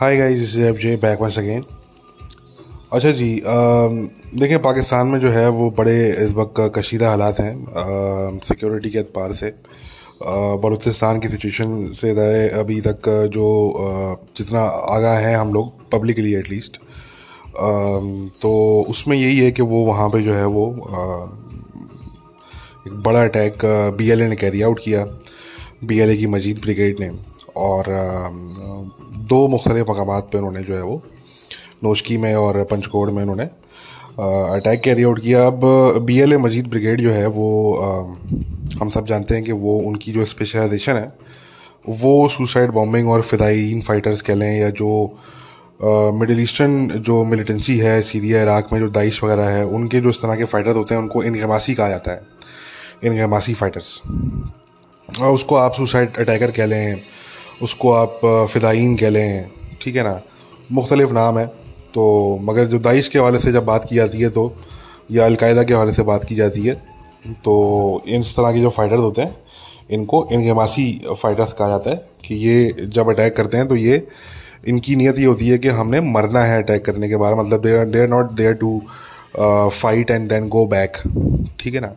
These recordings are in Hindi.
Hi guys is J back once again अच्छा जी देखिए पाकिस्तान में जो है वो बड़े इस वक्त कशीदा हालात हैं सिक्योरिटी के अतबार से। बलूचिस्तान की सिचुएशन से इधर अभी तक जो आ, जितना आगा है हम लोग पब्लिकली एटलीस्ट तो उसमें यही है कि वो वहाँ पे जो है वो आ, एक बड़ा अटैक बी एल ए ने कैरी आउट किया बी एल ए की मजीद ब्रिगेड ने। और दो मुख्तलिफ़ मकाम पर उन्होंने जो है वो नोशकी में और पंचकोड़ में उन्होंने अटैक कैरी आउट किया। अब B L A Majeed brigade जो है वो आ, हम सब जानते हैं कि वो उनकी जो स्पेशलाइजेशन है वो सुसाइड बॉम्बिंग और फ़िदाइन फाइटर्स कह लें या जो मिडिल ईस्टर्न जो मिलिटेंसी है सीरिया इराक में जो दाइश वगैरह है उनके जो इस तरह के फ़ाइटर्स होते हैं उनको इनगमासी कहा जाता है। इनगमासी फ़ाइटर्स और उसको आप सुसाइड अटैकर कह लें उसको आप फ़िदाइन कह लें, ठीक है ना? मुख्तलिफ़ नाम है तो मगर जो दाइश के हवाले से जब बात की जाती है तो या अलकायदा के हवाले से बात की जाती है तो इस तरह के जो फाइटर्स होते हैं, इनको इनगमासी फाइटर्स कहा जाता है कि ये जब अटैक करते हैं तो ये, इनकी नीयत ये होती है कि हमने मरना है अटैक करने के बाद मतलब they are they are not there to fight and then go back ठीक है ना?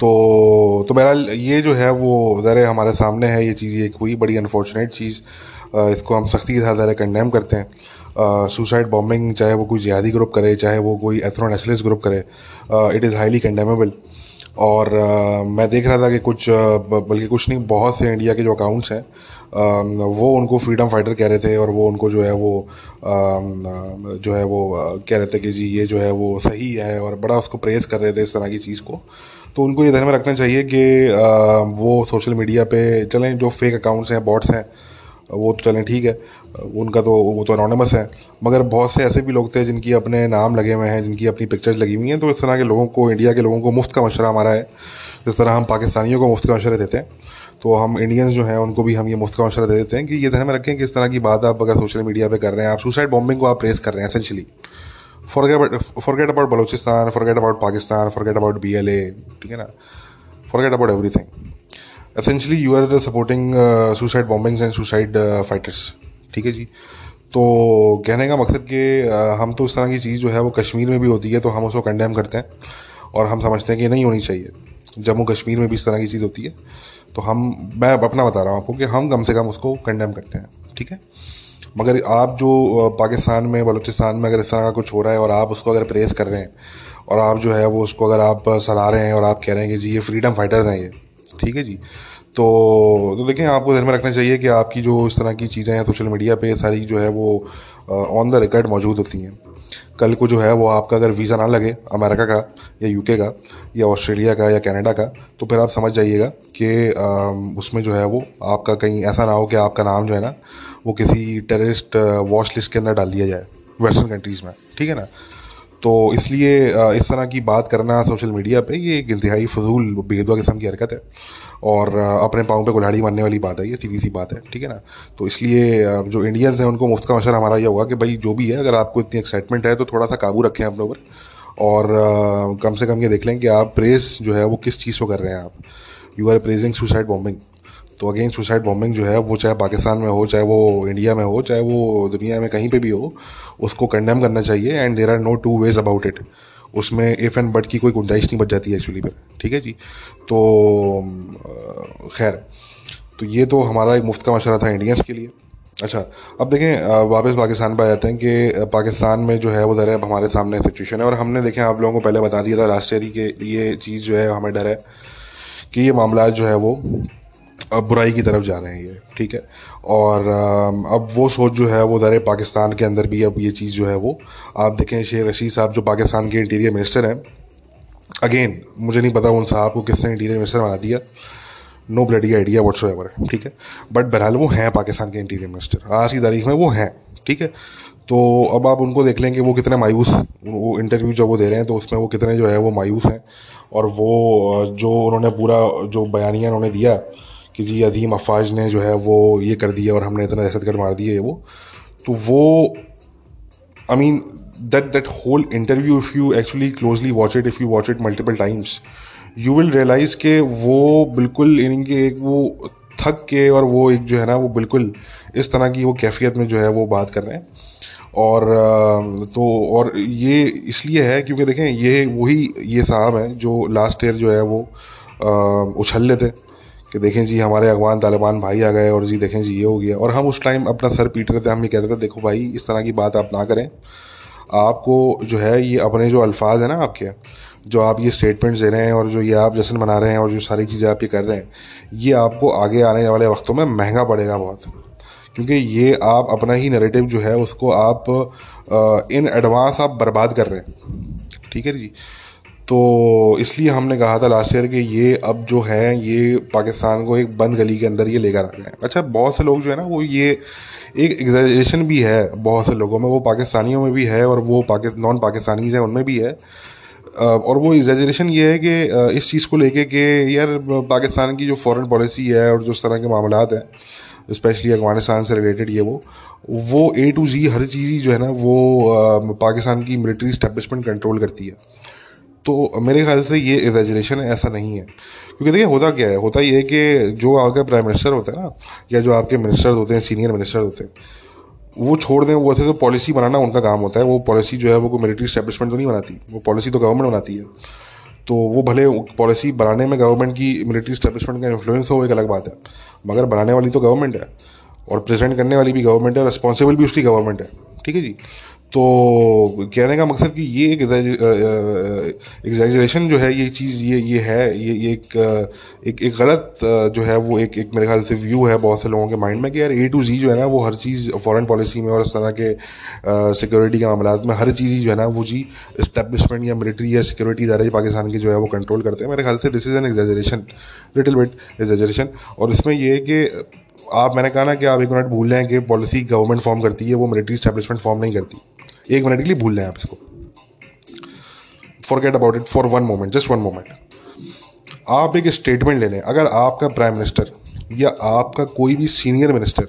तो तो बहरहाल ये जो है वो ज़रा हमारे सामने है ये चीज़ एक हुई बड़ी अनफॉर्चुनेट चीज़ इसको हम सख्ती के साथ ज़रा कंडेम करते हैं। सुसाइड बॉम्बिंग चाहे वो कोई जिहादी ग्रुप करे चाहे वो कोई एथ्रो नेशनलिस्ट ग्रुप करे इट इज़ हाईली कंडेमेबल और uh, मैं देख रहा था कि कुछ बल्कि कुछ नहीं बहुत से इंडिया के जो अकाउंट्स हैं वो उनको फ्रीडम फाइटर कह रहे थे और वो उनको जो है वो जो है वो कह रहे थे कि जी ये जो है वो सही है और बड़ा उसको प्रेस कर रहे थे इस तरह की चीज़ को। तो उनको ये ध्यान में रखना चाहिए कि वो सोशल मीडिया पे चलें, जो फेक अकाउंट्स हैं बॉट्स हैं, वो तो चलें, ठीक है। उनका तो वो तो अनोनमस है। मगर बहुत से ऐसे भी लोग थे जिनकी अपने नाम लगे हुए हैं, जिनकी अपनी पिक्चर्स लगी हुई हैं तो इस तरह के लोगों को इंडिया के लोगों को मुफ़्त का मशरा हमारा है। जिस तरह हम पाकिस्तानियों को मुफ़्त का मशरे देते हैं तो हम इंडियंस जो हैं, उनको भी हम ये मुफ़्त का मशरा दे देते हैं कि ये ध्यान में रखें कि इस तरह की बात आप अगर सोशल मीडिया पर कर रहे हैं, आप सुसाइड बॉम्बिंग को आप प्रेस कर रहे हैं essentially forget about Balochistan forget about Pakistan forget about B L A ठीक है ना? Forget about everything essentially you are supporting suicide bombings and suicide fighters ठीक है जी? तो कहने का मकसद कि uh, हम तो इस तरह की चीज़ जो है वो कश्मीर में भी होती है तो हम उसको कंडेम करते हैं और हम समझते हैं कि नहीं होनी चाहिए। जम्मू कश्मीर में भी इस तरह की चीज़ होती है। तो हम मैं अपना बता रहा हूँ आपको कि हम कम से कम उसको कंडेम करते हैं। ठीक है? मगर आप जो पाकिस्तान में, बलूचिस्तान में अगर इस तरह का कुछ हो रहा है और आप उसको अगर प्रेस कर रहे हैं और आप जो है वो उसको अगर आप सराह रहे हैं और आप कह रहे हैं कि जी ये फ्रीडम फाइटर्स हैं ये, ठीक है जी? तो तो देखें आपको ध्यान में रखना चाहिए कि आपकी जो इस तरह की चीज़ें हैं सोशल मीडिया पे सारी जो है वो ऑन द रिकॉर्ड मौजूद होती हैं। कल को जो है वो आपका अगर वीज़ा ना लगे अमेरिका का या यूके का या ऑस्ट्रेलिया का या कनाडा का तो फिर आप समझ जाइएगा कि उसमें जो है वो आपका कहीं ऐसा ना हो कि आपका नाम जो है ना वो किसी टेररिस्ट वॉच लिस्ट के अंदर डाल दिया जाए वेस्टर्न कंट्रीज़ में, ठीक है ना? तो इसलिए इस तरह की बात करना सोशल मीडिया पे, ये एक इंतहाई फजूल बेदुआ किस्म की हरकत है। और अपने पाँव पे कुल्हाड़ी मारने वाली बात है, ये सीधी सी बात है, ठीक है ना? तो इसलिए जो इंडियंस हैं, उनको मुफ़्त का मशरा हमारा ये होगा कि भाई, जो भी है, अगर आपको इतनी एक्साइटमेंट है तो थोड़ा सा काबू रखें अपने ऊपर। और कम से कम ये देख लें कि आप प्रेस जो है, वो किस चीज़ को कर रहे हैं आप? You are praising suicide bombing तो अगेन सुसाइड बॉम्बिंग जो है, वो चाहे पाकिस्तान में हो, चाहे वो इंडिया में हो, चाहे वो दुनिया में कहीं पे भी हो, उसको कंडेम करना चाहिए and there are no two ways about it उसमें इफ़ एंड बट की कोई गुंजाइश नहीं बच जाती है एक्चुअली पर ठीक है जी? तो खैर तो ये तो हमारा एक मुफ़्त का मशरा था इंडियंस के लिए। अच्छा अब देखें वापस पाकिस्तान पर आ जाते हैं कि पाकिस्तान में जो है, वो डर है हमारे सामने सिचुएशन है। और हमने देखें, आप लोगों को पहले बता दिया था लास्ट ईयर ही कि ये चीज़ जो है, हमें डर है कि ये मामला जो है, वो बुराई की तरफ़ जा रहे हैं ये, ठीक है? और अब वो सोच जो है, वो दर पाकिस्तान के अंदर भी अब ये चीज़ जो है वो, आप देखें शेख रशीद साहब जो पाकिस्तान के इंटीरियर मिनिस्टर हैं, अगेन, मुझे नहीं पता उन साहब को किसने इंटीरियर मिनिस्टर बना दिया। No bloody idea whatsoever ठीक है? बट बहरहाल वो हैं पाकिस्तान के इंटीरियर मिनिस्टर, आज की तारीख में वो हैं, ठीक है? तो अब आप उनको देख लेंगे वो कितने मायूस, वो इंटरव्यू जो वो दे रहे हैं तो उसमें वो कितने जो है वो मायूस हैं, और वो, जो उन्होंने पूरा, जो बयानिया उन्होंने दिया कि जी अजीम अफाज ने जो है वो ये कर दिया और हमने इतना दहशत गर्द मार दिया वो। तो वो I mean that that whole interview if you actually closely watch it if you watch it multiple times you will realise के वो बिल्कुल इनके एक वो थक के और वो एक जो है ना, वो बिल्कुल इस तरह की वो कैफियत में जो है वो बात कर रहे हैं। और तो और ये इसलिए है क्योंकि देखें, ये वही, ये साहब हैं जो लास्ट ईयर जो है वो उछल लेते कि देखें जी, हमारे अगवान तालिबान भाई आ गए और जी देखें जी, ये हो गया। और हम उस टाइम अपना सर पीट रहे थे, हम ये कह रहे थे, देखो भाई, इस तरह की बात आप ना करें। आपको जो है, ये अपने जो अल्फाज हैं ना आपके, जो आप ये स्टेटमेंट्स दे रहे हैं और जो ये आप जश्न मना रहे हैं और जो सारी चीज़ें आप ये कर रहे हैं, ये आपको आगे आने वाले वक्तों में महँगा पड़ेगा बहुत। क्योंकि ये आप अपना ही नरेटिव जो है, उसको आप इन एडवांस आप बर्बाद कर रहे हैं। ठीक है जी? तो इसलिए हमने कहा था लास्ट ईयर कि ये अब जो है, ये पाकिस्तान को एक बंद गली के अंदर ये लेकर आ गए अच्छा बहुत से लोग जो है ना, वो ये एक एग्जेशन भी है बहुत से लोगों में, वो पाकिस्तानियों में भी है और वो पाकि नॉन पाकिस्तानीज हैं, उनमें भी है। और वो एग्जेजरेशन ये है कि इस चीज़ को लेके कि यार पाकिस्तान की जो फॉरेन पॉलिसी है और जो इस तरह के मामला हैं स्पेशली अफ़गानिस्तान से रिलेटेड ये वो वो ए टू जी हर चीज़ ही जो है ना, वो पाकिस्तान की मिलिट्री स्टैब्लिशमेंट कंट्रोल करती है। तो मेरे ख्याल से ये एग्जेजरेशन है, ऐसा नहीं है। क्योंकि देखिए, होता क्या है? होता ये है कि जो आपका प्राइम मिनिस्टर होता है ना, या जो आपके मिनिस्टर होते हैं सीनियर मिनिस्टर होते हैं, वो छोड़ दें, वो थे तो पॉलिसी बनाना उनका काम होता है। वो पॉलिसी जो है, वो कोई मिलिट्री स्टैब्लिशमेंट तो नहीं बनाती। वो पॉलिसी तो गवर्नमेंट बनाती है। तो वो भले पॉलिसी बनाने में गवर्नमेंट की मिलिट्री स्टैब्लिशमेंट का इन्फ्लुएंस हो एक अलग बात है। मगर बनाने वाली तो गवर्नमेंट है, और प्रेजेंट करने वाली भी गवर्नमेंट है रिस्पॉन्सिबल भी उसकी गवर्नमेंट है। ठीक है जी? तो कहने का मकसद कि ये एक एग्जैजरेशन जो है, ये चीज़, ये ये है, ये ये एक एक एक गलत जो है वो एक एक मेरे ख्याल से व्यू है बहुत से लोगों के माइंड में कि यार ए टू जी जो है ना, वो हर चीज़ फॉरेन पॉलिसी में और इस तरह के सिक्योरिटी के मामला में हर चीज़ ही जो है ना, वो जी इस्टेब्लिशमेंट या मिलिट्री या सिक्योरिटी इदारे पाकिस्तान की जो है वो कंट्रोल करते हैं। मेरे ख्याल से this is an exaggeration little bit exaggeration और इसमें ये है कि आप, मैंने कहा ना कि आप एक मिनट भूल रहे हैं कि पॉलिसी गवर्नमेंट फॉर्म करती है, वो मिलिट्री स्टैब्लिशमेंट फॉर्म नहीं करती। एक मिनट के लिए भूल लें आप इसको। Forget about it for one moment just one moment आप एक स्टेटमेंट ले लें। अगर आपका प्राइम मिनिस्टर या आपका कोई भी senior minister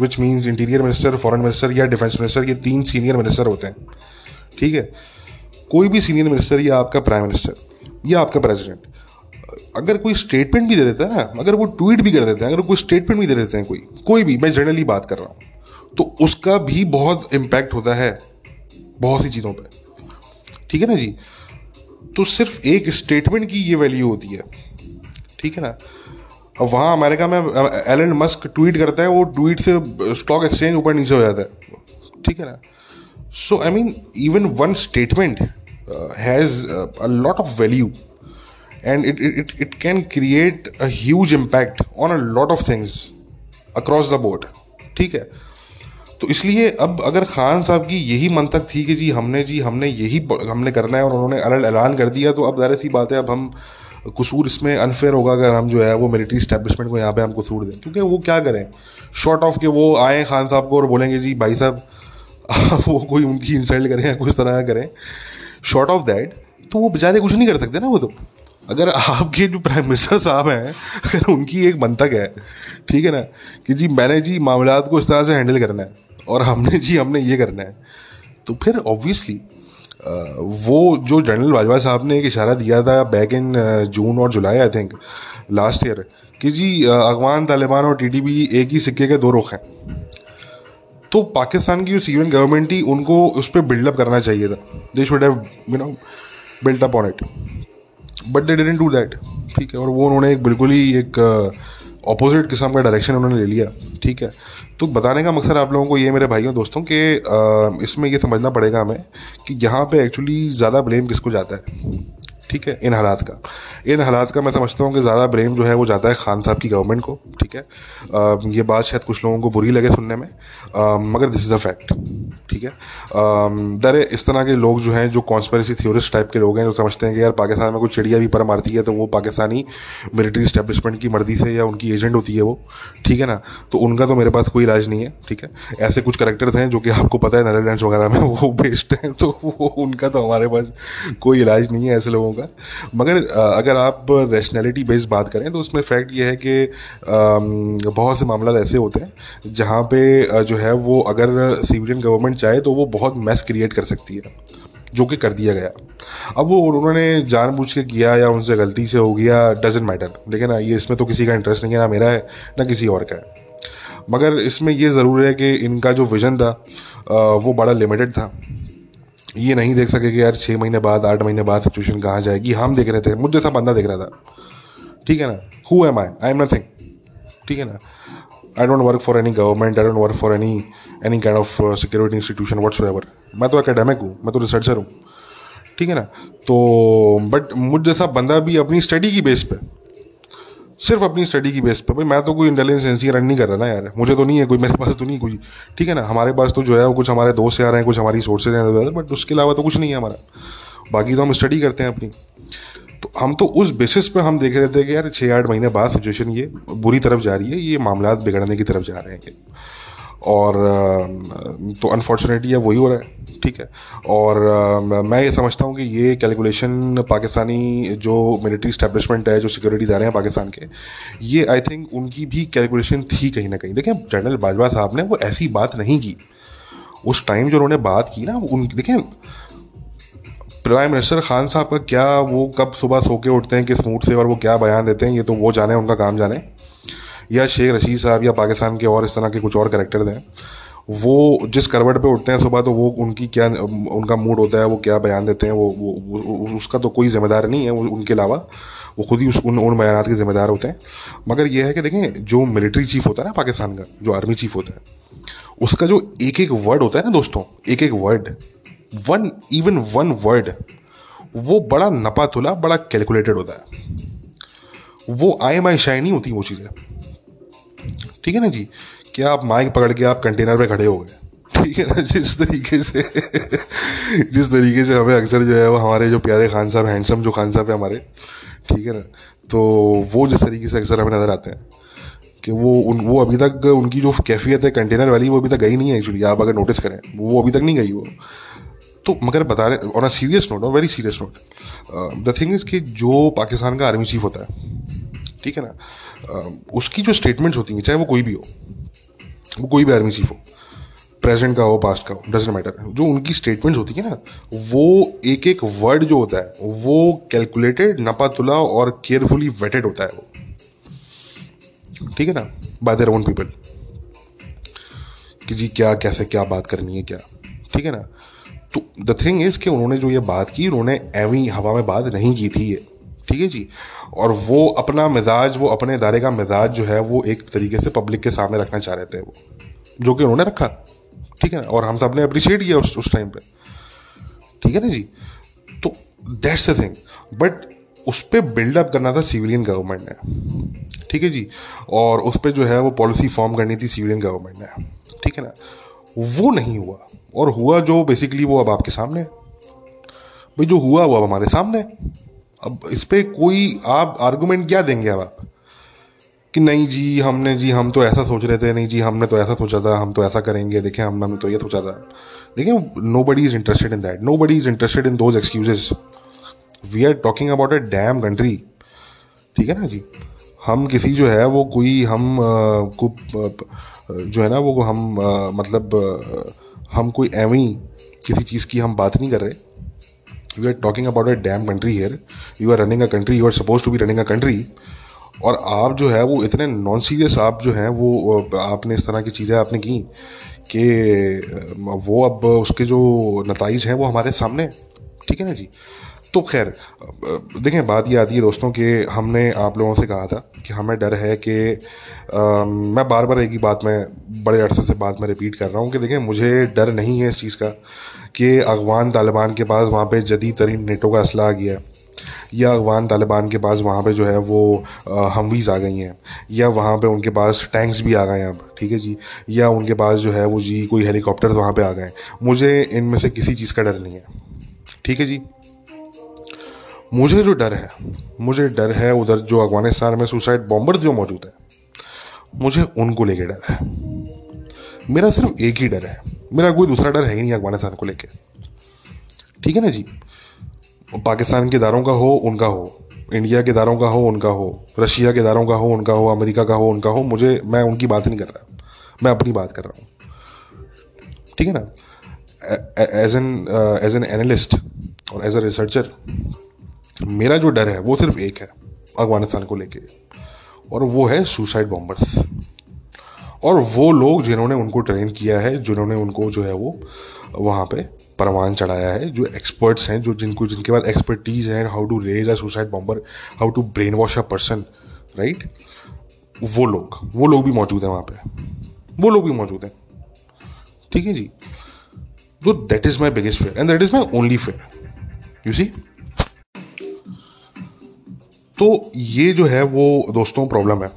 which means interior minister foreign minister या डिफेंस मिनिस्टर ये तीन सीनियर मिनिस्टर होते हैं। ठीक है? कोई भी सीनियर मिनिस्टर या आपका प्राइम मिनिस्टर या आपका प्रेसिडेंट अगर कोई स्टेटमेंट भी दे देता है ना, अगर वो ट्वीट भी कर देते हैं, अगर कोई स्टेटमेंट भी दे देते हैं कोई कोई भी, मैं जनरली बात कर रहा हूँ। तो उसका भी बहुत इम्पैक्ट होता है बहुत सी चीज़ों पे। ठीक है ना जी? तो सिर्फ़ एक स्टेटमेंट की ये वैल्यू होती है। ठीक है ना? अब वहाँ अमेरिका में एलन मस्क ट्वीट करता है, वो ट्वीट से स्टॉक एक्सचेंज ऊपर नीचे हो जाता है। ठीक है ना? So I mean even one statement has a lot of value and it it it can create a huge impact on a lot of things across the board ठीक है? तो इसलिए अब अगर खान साहब की यही मंतक थी कि जी हमने जी हमने यही हमने करना है और उन्होंने अलग ऐलान कर दिया तो अब ज़ाहिर सी बात है, अब हम कसूर इसमें अनफेयर होगा अगर हम जो है वो मिलिट्री स्टैब्लिशमेंट को यहाँ पे हम कसूर दें। क्योंकि वो क्या करें? शॉर्ट ऑफ़ के वो आए खान साहब को और बोलेंगे, जी भाई साहब, वो कोई उनकी इंसल्ट करें या कुछ तरह करें। शॉर्ट ऑफ़ दैट तो वो बेचारे कुछ नहीं कर सकते ना वो तो। अगर आपके जो प्राइम मिनिस्टर साहब हैं, अगर उनकी एक मंतक है, ठीक है ना, कि जी मैंने जी मामला को इस तरह से हैंडल करना है और हमने, जी, हमने ये करना है। तो फिर ऑब्वियसली वो जो जनरल बाजवा साहब ने एक इशारा दिया था बैक इन जून और July I think last year कि जी अफगान तालिबान और टीटीपी एक ही सिक्के के दो रुख हैं। तो पाकिस्तान की जो सिविल गवर्नमेंट थी, उनको उस पर बिल्डअप करना चाहिए था। They should have you know built up on it but they didn't do that ठीक है, और वो उन्होंने एक बिल्कुल ही एक अपोजिट किस्म का डायरेक्शन उन्होंने ले लिया, ठीक है? तो बताने का मकसद आप लोगों को ये, मेरे भाइयों, दोस्तों, कि इसमें ये समझना पड़ेगा हमें कि यहाँ पे एक्चुअली ज़्यादा ब्लेम किसको जाता है? ठीक है इन हालात का। इन हालात का मैं समझता हूँ कि ज़्यादा ब्लेम जो है वो जाता है खान साहब की गवर्नमेंट को ठीक है। आ, ये बात शायद कुछ लोगों को बुरी लगे सुनने में आ, मगर दिस इज़ अ फैक्ट ठीक है। दर इस तरह के लोग जो हैं जो कॉन्स्परेसी थ्योरिस्ट टाइप के लोग हैं जो समझते हैं कि यार पाकिस्तान में कुछ चिड़िया भी पर मारती है तो वो पाकिस्तानी मिलिट्री स्टैब्लिशमेंट की मर्दी से या उनकी एजेंट होती है वो ठीक है ना। तो उनका तो मेरे पास कोई इलाज नहीं है ठीक है। ऐसे कुछ करेक्टर्स हैं जो कि आपको पता है नदरलैंड वगैरह में वो बेस्ड हैं तो वो उनका तो हमारे पास कोई इलाज नहीं है ऐसे लोगों का मगर अगर आप रैशनैलिटी बेस्ड बात करें तो उसमें फैक्ट ये है कि बहुत से मामला ऐसे होते हैं, जहाँ पे जो है वो अगर सिविलियन गवर्नमेंट चाहे तो वो बहुत मैस क्रिएट कर सकती है, जो कि कर दिया गया। अब वो उन्होंने जानबूझ के किया, या उनसे गलती से हो गया डजेंट मैटर लेकिन ये इसमें तो किसी का इंटरेस्ट नहीं है, ना मेरा है, ना किसी और का है। मगर इसमें ये ज़रूर है कि इनका जो विज़न था वो बड़ा लिमिटेड था। ये नहीं देख सके कि यार छः महीने बाद, आठ महीने बाद सिचुएशन कहाँ जाएगी। हम देख रहे थे, मुझ जैसा बंदा देख रहा था। ठीक है ना? Who am I I am nothing ठीक है ना? I don't work for any government I don't work for any any kind of security institution whatsoever मैं तो अकेडमिक हूँ, मैं तो रिसर्चर हूँ। ठीक है ना? तो बट मुझ जैसा बंदा भी अपनी स्टडी की बेस पे सिर्फ़ अपनी स्टडी की बेस पर। भाई, मैं तो कोई इंटेलिजेंस एजेंसी रन नहीं कर रहा ना यार। मुझे तो नहीं है कोई, मेरे पास तो नहीं कोई। ठीक है ना? हमारे पास तो जो है वो कुछ हमारे दोस्त यार हैं, कुछ हमारी सोर्सेज हैं बट उसके अलावा तो कुछ नहीं है हमारा। बाकी तो हम स्टडी करते हैं अपनी। तो हम तो उस बेसिस पे हम देख रहे थे कि यार छः आठ महीने बाद सिचुएशन ये बुरी तरफ़ जा रही है, ये मामला बिगड़ने की तरफ़ जा रहे हैं। और तो अनफॉर्चुनेटली वही हो रहा है, ठीक है? और मैं ये समझता हूँ कि ये कैलकुलेशन पाकिस्तानी जो मिलिट्री स्टैब्लिशमेंट है, जो सिक्योरिटी दारे हैं पाकिस्तान के, ये आई थिंक उनकी भी कैलकुलेशन थी कहीं ना कहीं। देखें जनरल बाजवा साहब ने वो ऐसी बात नहीं की। उस टाइम जो उन्होंने बात की ना, उन देखें प्राइम मिनिस्टर खान साहब का क्या वो कब सुबह सो के उठते हैं, किस मूड से, और वो क्या बयान देते हैं, ये तो वो जाने, उनका काम जाने। या शेख रशीद साहब या पाकिस्तान के और इस तरह के कुछ और करेक्टर हैं। वो जिस करवट पे उठते हैं सुबह तो वो उनकी क्या उनका मूड होता है वो क्या बयान देते हैं वो, वो, वो उसका तो कोई जिम्मेदार नहीं है उनके अलावा वो खुद ही उस उन उन बयान के ज़िम्मेदार होते हैं। मगर ये है कि देखें जो मिलिट्री चीफ होता है ना पाकिस्तान का जो आर्मी चीफ होता है उसका जो एक एक वर्ड होता है ना दोस्तों एक एक word one even one word वो बड़ा नपा तुला बड़ा कैलकुलेटेड होता है। वो आई एम आई नहीं होती वो चीज़ें। ठीक है ना जी? क्या आप माइक पकड़ के आप कंटेनर पे खड़े हो गए? ठीक है ना? जिस तरीके से, जिस तरीके से हमें अक्सर जो है वो हमारे जो प्यारे खान साहब हैंडसम जो खान साहब है हमारे, ठीक है ना? तो वो जिस तरीके से अक्सर हमें नज़र आते हैं कि वो उन, वो अभी तक उनकी जो कैफियत है कंटेनर वाली, वो अभी तक गई नहीं है एक्चुअली आप अगर नोटिस करें, वो अभी तक नहीं गई वो। तो मगर बता रहे on a serious note on very serious note the thing is कि जो पाकिस्तान का आर्मी चीफ होता है, ठीक है ना? उसकी जो स्टेटमेंट्स होती हैं, चाहे वो कोई भी हो, वो कोई भी आर्मी चीफ हो प्रेजेंट का हो पास्ट का हो डजेंट मैटर जो उनकी स्टेटमेंट्स होती है ना, वो एक एक वर्ड जो होता है, वो कैलकुलेटेड नपातुला और केयरफुली वेटेड होता है वो। ठीक है ना? बाय देर ओन पीपल कि जी क्या, कैसे, क्या बात करनी है, क्या? ठीक है ना? तो द थिंग इज़ कि उन्होंने जो ये बात की, उन्होंने एवी हवा में बात नहीं की थी ये। ठीक है जी? और वो अपना मिजाज, वो अपने इदारे का मिजाज जो है, वो एक तरीके से पब्लिक के सामने रखना चाह रहे थे वो। जो कि उन्होंने रखा। ठीक है? ना और हम सबने अप्रिशिएट किया उस टाइम पे। ठीक है ना जी? तो दैट्स द थिंग बट उस पर बिल्डअप करना था सिविलियन गवर्नमेंट ने। ठीक है जी? और उस पर जो है, वो पॉलिसी फॉर्म करनी थी सिविलियन गवर्नमेंट ने। ठीक है ना? वो नहीं हुआ। और हुआ जो बेसिकली वो अब आपके सामने भाई, जो हुआ वो अब हमारे सामने अब इस पर कोई आप आर्गूमेंट क्या देंगे अब आप? कि नहीं जी, हमने जी, हम तो ऐसा सोच रहे थे, नहीं जी, हमने तो ऐसा सोचा था, हम तो ऐसा करेंगे, देखें, हम हमने तो ये सोचा था। देखें nobody is interested in that nobody is interested in those excuses we are talking about a damn country ठीक है ना जी? हम किसी जो है, वो कोई हम को जो है ना, वो हम मतलब हम कोई एवं किसी चीज़ की हम बात नहीं कर रहे। You are talking about a damn country here you are running a country you are suppose to be running a country और आप जो है वो इतने नॉन सीरियस आप जो हैं वो, आपने इस तरह की चीज़ें आपने की कि, वो अब उसके जो नतज हैं वो हमारे सामने। ठीक है ना जी? तो खैर, देखें, बात ये आती है दोस्तों कि हमने आप लोगों से कहा था कि हमें डर है कि मैं बार बार एक ही बात में बड़े अरसे से बात में रिपीट कर रहा हूँ कि देखें, मुझे डर नहीं है इस चीज़ का। कि अफगान तालिबान के पास वहाँ पे जदीद तरीन नेटो का असला आ गया है। या अफगान तालिबान के पास वहाँ पे जो है वो हमवीज़ आ गई हैं। या वहाँ पे उनके पास टैंक्स भी आ गए हैं अब, ठीक है जी? या उनके पास जो है वो जी कोई हेलीकॉप्टर वहाँ पे आ गए मुझे इनमें से किसी चीज़ का डर नहीं है, ठीक है जी? मुझे जो डर है, मुझे डर है उधर जो अफ़गानिस्तान में सुसाइड बॉम्बर जो मौजूद है, मुझे उनको लेके डर है। मेरा सिर्फ़ एक ही डर है मेरा कोई दूसरा डर है ही नहीं अफ़गानिस्तान को लेके। ठीक है ना जी? पाकिस्तान के इदारों का हो, उनका हो। इंडिया के इदारों का हो, उनका हो। रशिया के इदारों का हो, उनका हो। अमेरिका का हो, उनका हो। मुझे, मैं उनकी बात नहीं कर रहा। मैं अपनी बात कर रहा हूँ। ठीक है ना? As an as an analyst और एज ए रिसर्चर मेरा जो डर है, वो सिर्फ़ एक है अफ़गानिस्तान को लेके। और वो है सुसाइड बॉम्बर्स और वो लोग जिन्होंने उनको ट्रेन किया है, जिन्होंने उनको जो है वो वहाँ पे परवान चढ़ाया है, जो एक्सपर्ट्स हैं, जो जिनको, जिनके पास एक्सपर्टीज़ है how to raise a suicide bomber how to brainwash a person right वो लोग वो लोग भी मौजूद हैं वहाँ पे। वो लोग भी मौजूद हैं। ठीक है जी? तो that is my biggest fear and that is my only fear you see तो ये जो है वो दोस्तों प्रॉब्लम है।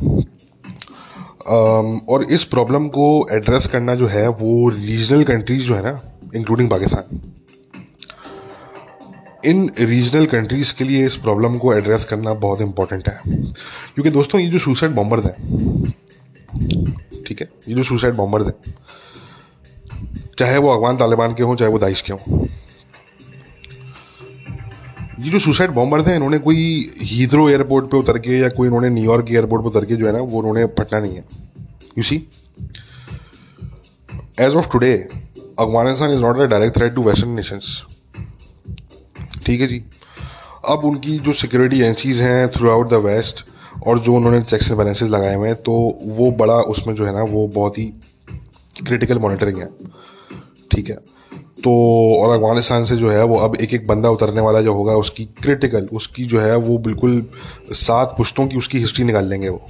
और इस प्रॉब्लम को एड्रेस करना जो है, वो रीजनल कंट्रीज़ जो है ना इंक्लूडिंग पाकिस्तान इन रीजनल कंट्रीज़ के लिए इस प्रॉब्लम को एड्रेस करना बहुत इंपॉर्टेंट है. क्योंकि दोस्तों, ये जो सुसाइड बॉम्बर हैं, ठीक है? ये जो सुसाइड बॉम्बर हैं, चाहे वो अफगान तालिबान के हों, चाहे वो दाइश के हों ये जो सुसाइड बॉम्बर थे, इन्होंने कोई हीथ्रो एयरपोर्ट पे उतर के या कोई इन्होंने न्यूयॉर्क एयरपोर्ट पे उतर के जो है ना, वो उन्होंने फटना नहीं है। You see as of today Afghanistan is not a direct threat to western nations ठीक है जी? अब उनकी जो सिक्योरिटी एजेंसीज हैं थ्रू आउट द वेस्ट और जो उन्होंने चेक्स एंड बैलेंसेज लगाए हुए हैं तो वो बड़ा उसमें जो है ना, वो बहुत ही क्रिटिकल मॉनिटरिंग है। ठीक है? तो और अफ़गानिस्तान से जो है वो अब एक एक बंदा उतरने वाला जो होगा उसकी क्रिटिकल उसकी जो है वो बिल्कुल सात पुश्तों की उसकी हिस्ट्री निकाल लेंगे वो।